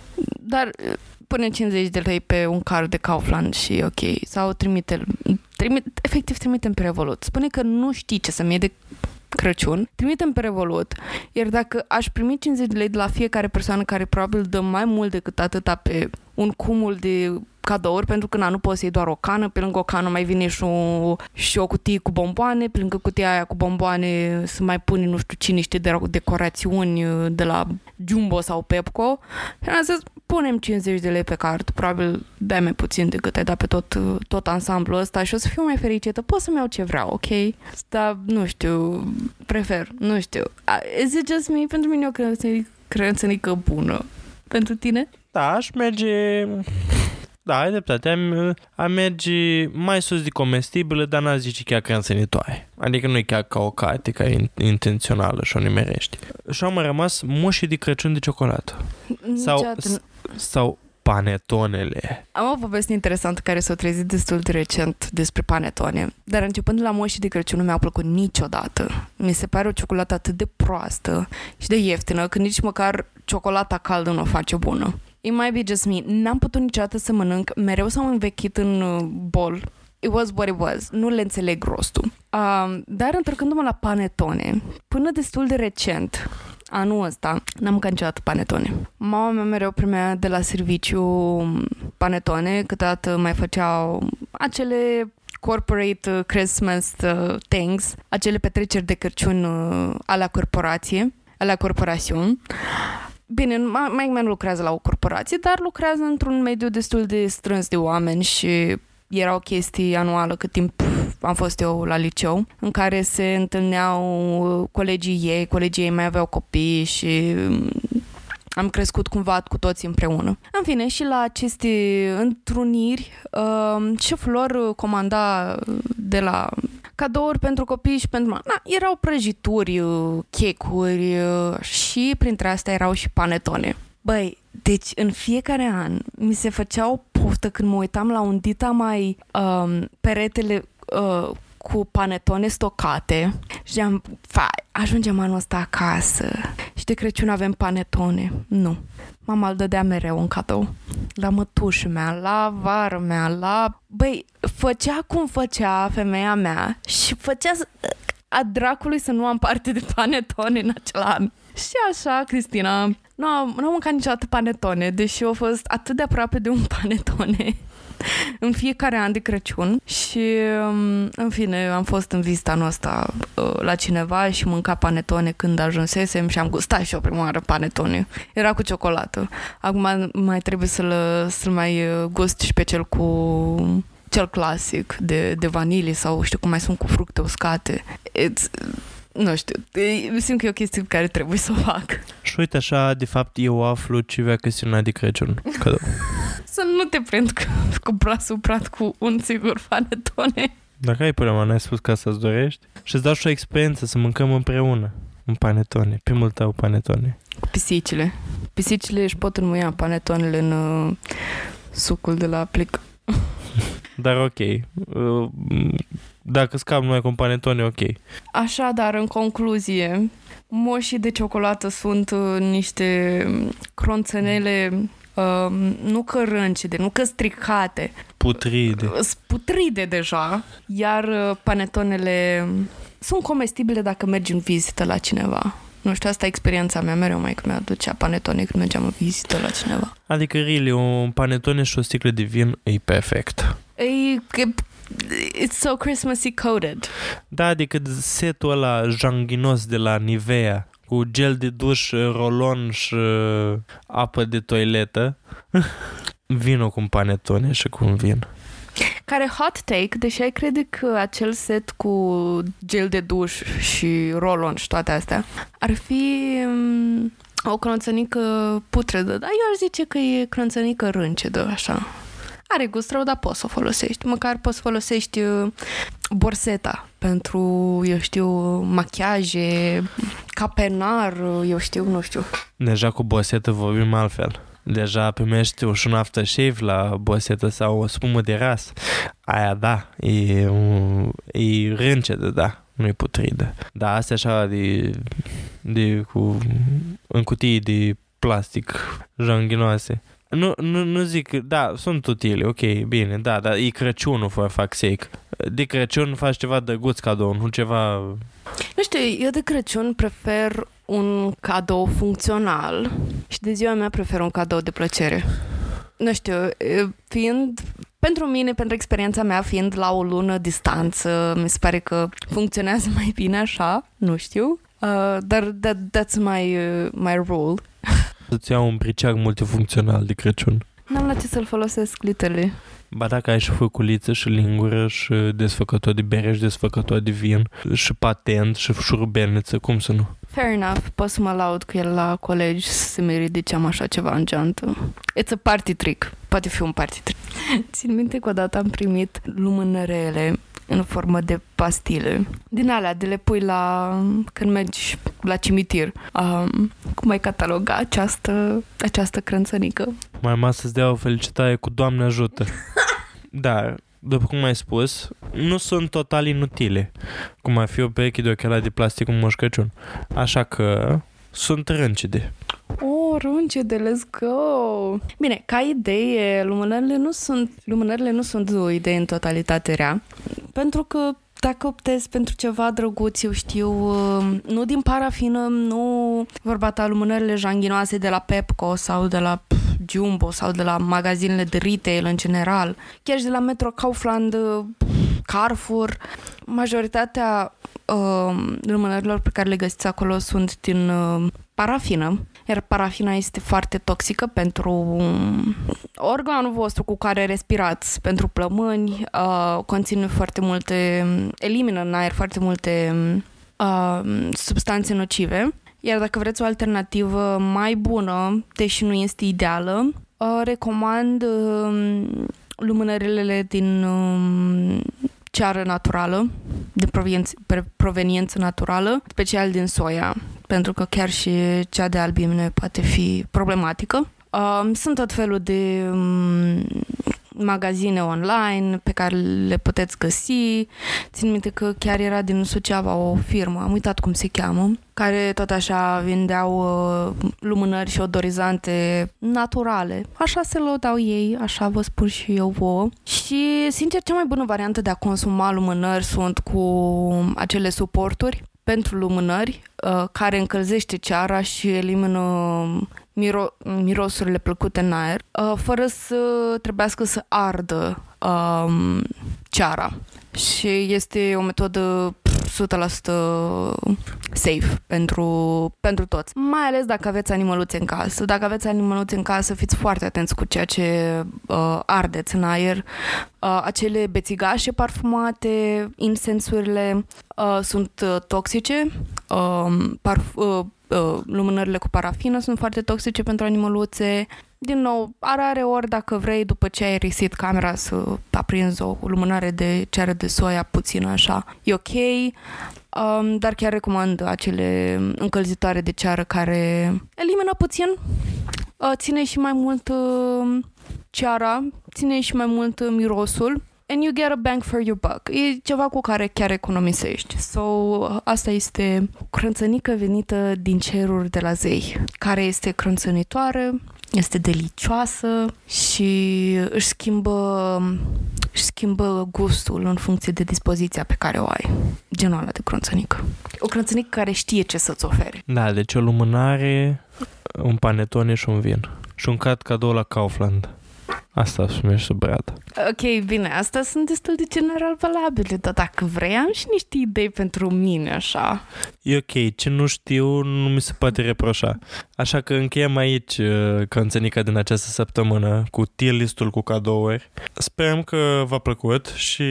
Dar pune 50 de lei pe un card de Kaufland și ok, sau trimite, trimite efectiv trimite pe Revolut. Spune că nu știi ce să-mi de Crăciun, trimitem pe Revolut, iar dacă aș primi 50 de lei de la fiecare persoană care probabil dă mai mult decât atâta pe un cumul de cadouri, pentru că na, nu poți să iei doar o cană, pe lângă o cană mai vine și o, și o cutie cu bomboane, pe lângă cutia aia cu bomboane să mai pune nu știu cine niște de decorațiuni uh, de la Jumbo sau Pepco. Și am zis, punem 50 de lei pe card, probabil dai mai puțin decât ai dat pe tot, uh, tot ansamblul ăsta și o să fiu mai fericită. Pot să-mi iau ce vreau, ok? Dar, nu știu, prefer, nu știu. Is it just me? Pentru mine e o creionțănică bună. Pentru tine? Da, aș merge da, ai dreptate. Am, am merge mai sus de comestibile, dar n-a zice chiar creanțănitoare. Adică nu e chiar ca o carte, ca intențională și o nimerești. Și am rămas moșii de Crăciun de ciocolată. Sau, sau panetonele. Am o poveste interesantă care s-a trezit destul de recent despre panetone, dar începând la moșii de Crăciun nu mi-au plăcut niciodată. Mi se pare o ciocolată atât de proastă și de ieftină că nici măcar ciocolata caldă nu o face bună. It might be just me. N-am putut niciodată să mănânc. Mereu s-au învechit în uh, bol. It was what it was. Nu le înțeleg rostul. Uh, dar întorcându-mă la panetone, până destul de recent, anul ăsta, n-am mâncat niciodată panetone. Mama mea mereu primea de la serviciu panetone, câteodată mai făceau acele corporate uh, Christmas uh, things, acele petreceri de Crăciun uh, la corporație, la corporațiune. Bine, mai mai lucrează la o corporație, dar lucrează într-un mediu destul de strâns de oameni și era o chestie anuală cât timp am fost eu la liceu, în care se întâlneau colegii ei, colegii ei mai aveau copii și mm, am crescut cumva cu toți împreună. În fine, și la aceste întruniri, uh, șeful lor comanda de la cadouri pentru copii și pentru... Na, erau prăjituri, uh, checuri uh, și printre astea erau și panetone. Băi, deci în fiecare an mi se făcea o poftă când mă uitam la un dita mai um, peretele uh, cu panetone stocate și am, fai, ajungem anul ăsta acasă și de Crăciun avem panetone. Nu. Mama îl dădea mereu un cadou. La mătușul mea, la vară mea, la... Băi, făcea cum făcea femeia mea și făcea a dracului să nu am parte de panetone în acel an. Și așa, Cristina, nu am, nu am mâncat niciodată panetone, deși au fost atât de aproape de un panetone în fiecare an de Crăciun și um, în fine am fost în vizita noastră uh, la cineva și mânca panetone când ajunsesem și am gustat și o prima oară panetone. Era cu ciocolată. Acum mai trebuie să-l, să-l mai uh, gust și pe cel cu cel clasic de, de vanilie sau știu cum mai sunt cu fructe uscate. It's, nu știu, simt că e o chestie pe care trebuie să o fac. Și uite așa, de fapt, eu aflu ce vrea chestiunea de Crăciun. Cadou. să nu te prind cu, cu brațul prat cu un sigur panetone. Dacă ai problema, n-ai spus ca să-ți dorești? Și îți dau și o experiență să mâncăm împreună un panetone, primul tău panetone. Cu pisicile. Pisicile își pot înmuia panetonele în uh, sucul de la plic. Dar ok. Uh, dacă scap numai cu panetone, ok. Așadar, în concluzie, moșii de ciocolată sunt uh, niște cronțenele uh, nu cărâncide, nu că stricate. Putride. Putride deja, iar uh, panetonele sunt comestibile dacă mergi în vizită la cineva. Nu știu, asta e experiența mea. Mereu mai mi aducea panetone când mergeam în vizită la cineva. Adică, really, un panetone și o sticlă de vin e perfect. E, e It's so Christmassy coated. Da, adică setul ăla janghinos de la Nivea cu gel de duș, rolon și uh, apă de toiletă. Vino cu un panetone și cu un vin. Care hot take, deși ai crede că acel set cu gel de duș și rolon și toate astea ar fi um, o cronțănică putredă, dar eu aș zice că e cronțănică râncedă, așa. Are gust rău, dar poți să o folosești. Măcar poți să folosești uh, borseta pentru, eu știu, machiaje, capenar, eu știu, nu știu. Deja cu borsetă vorbim altfel. Deja primești un aftershave la bosetă sau o spumă de ras. Aia da, e, un, e râncedă, da, nu e putridă. Da, asta așa de, de cu, în cutii de plastic janghinoase. Nu, nu, nu zic, da, sunt utile, ok, bine, da, dar e Crăciunul, for fuck's sake. De Crăciun faci ceva drăguț cadou, nu ceva... Nu știu, eu de Crăciun prefer un cadou funcțional și de ziua mea prefer un cadou de plăcere. Nu știu, fiind pentru mine, pentru experiența mea, fiind la o lună distanță, mi se pare că funcționează mai bine așa, nu știu, uh, dar that, that's my, uh, my rule. Să-ți iau un briceag multifuncțional de Crăciun. N-am la ce să-l folosesc, literally. Ba dacă ai și făculiță și lingură și desfăcător de bere și desfăcător de vin și patent și șurubelniță, cum să nu? Fair enough, pot să mă laud cu el la colegi să mi ridiceam așa ceva în geantă. It's a party trick. Poate fi un party trick. Țin minte că odată am primit lumânărele în formă de pastile. Din alea, de le pui la... când mergi la cimitir. Um, cum ai cataloga această, această crânțănică? Mai mă să-ți dea o felicitare cu Doamne ajută. da, după cum ai spus, nu sunt total inutile, cum ar fi o pereche de ochelari de plastic cu Moș Crăciun. Așa că sunt râncide. Oh, râncide, let's go! Bine, ca idee, lumânările nu sunt, lumânările nu sunt o idee în totalitate rea, pentru că dacă optezi pentru ceva drăguț, eu știu, um, nu din parafină, nu vorba ta lumânările janghinoase de la Pepco sau de la Jumbo sau de la magazinele de retail în general, chiar și de la Metro Kaufland, Carrefour, majoritatea uh, lumânărilor pe care le găsiți acolo sunt din uh, parafină, iar parafina este foarte toxică pentru organul vostru cu care respirați, pentru plămâni, uh, conține foarte multe, elimină în aer foarte multe uh, substanțe nocive. Iar dacă vreți o alternativă mai bună, deși nu este ideală, uh, recomand uh, lumânările din uh, ceară naturală, de proveniență naturală, special din soia, pentru că chiar și cea de albine poate fi problematică. Sunt tot felul de um, magazine online pe care le puteți găsi. Țin minte că chiar era din Suceava o firmă, am uitat cum se cheamă, care tot așa vindeau uh, lumânări și odorizante naturale. Așa se lăudau ei, așa vă spun și eu vouă. Și, sincer, cea mai bună variantă de a consuma lumânări sunt cu acele suporturi pentru lumânări uh, care încălzește ceara și elimină miro- mirosurile plăcute în aer, uh, fără să trebuiască să ardă um, ceara. Și este o metodă 100% safe pentru, pentru toți. Mai ales dacă aveți animăluțe în casă. Dacă aveți animăluțe în casă, fiți foarte atenți cu ceea ce uh, ardeți în aer. Uh, acele bețigașe parfumate, insensurile uh, sunt uh, toxice. Uh, parf- uh, uh, lumânările cu parafină sunt foarte toxice pentru animăluțe. Din nou, rare ori dacă vrei, după ce ai risit camera, să aprinzi o lumânare de ceară de soia puțină așa, e ok. Um, dar chiar recomand acele încălzitoare de ceară care elimină puțin, uh, ține și mai mult uh, ceara, ține și mai mult uh, mirosul and you get a bang for your buck. E ceva cu care chiar economisești. So, asta este crânțănică venită din ceruri de la zei, care este crânțănitoare, este delicioasă și își schimbă și schimbă gustul în funcție de dispoziția pe care o ai. Genul ăla de cronțănică. O cronțănică care știe ce să-ți ofere. Da, deci o lumânare, un panetone și un vin. Și un cat cadou la Kaufland. Asta se numește brad. Ok, bine, astea sunt destul de general valabile, dar dacă vrei, am și niște idei pentru mine, așa. E ok, ce nu știu nu mi se poate reproșa. Așa că încheiem aici uh, cănțănica din această săptămână cu tier listul cu cadouri. Sperăm că v-a plăcut și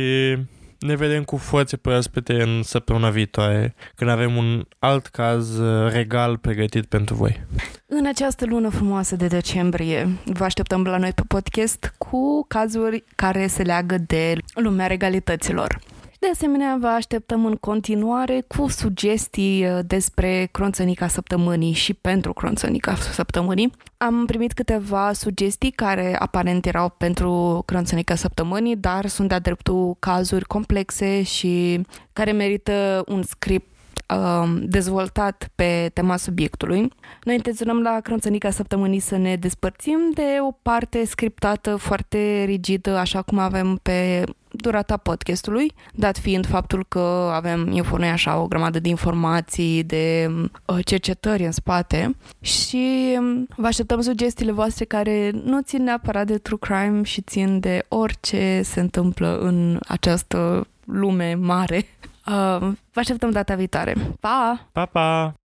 ne vedem cu forțe proaspete în săptămâna viitoare, când avem un alt caz uh, regal pregătit pentru voi. În această lună frumoasă de decembrie, vă așteptăm la noi pe podcast cu cazuri care se leagă de lumea regalităților. De asemenea, vă așteptăm în continuare cu sugestii uh, despre cronțănica săptămânii și pentru cronțănica săptămânii. Am primit câteva sugestii care aparent erau pentru cronțănica săptămânii, dar sunt de-a dreptul cazuri complexe și care merită un script uh, dezvoltat pe tema subiectului. Noi intenționăm la Cronțănica Săptămânii să ne despărțim de o parte scriptată foarte rigidă, așa cum avem pe durata podcastului, dat fiind faptul că avem info, noi așa o grămadă de informații, de uh, cercetări în spate și um, vă așteptăm sugestiile voastre care nu țin neapărat de true crime și țin de orice se întâmplă în această lume mare. Uh, vă așteptăm data viitoare. Pa! Pa, pa!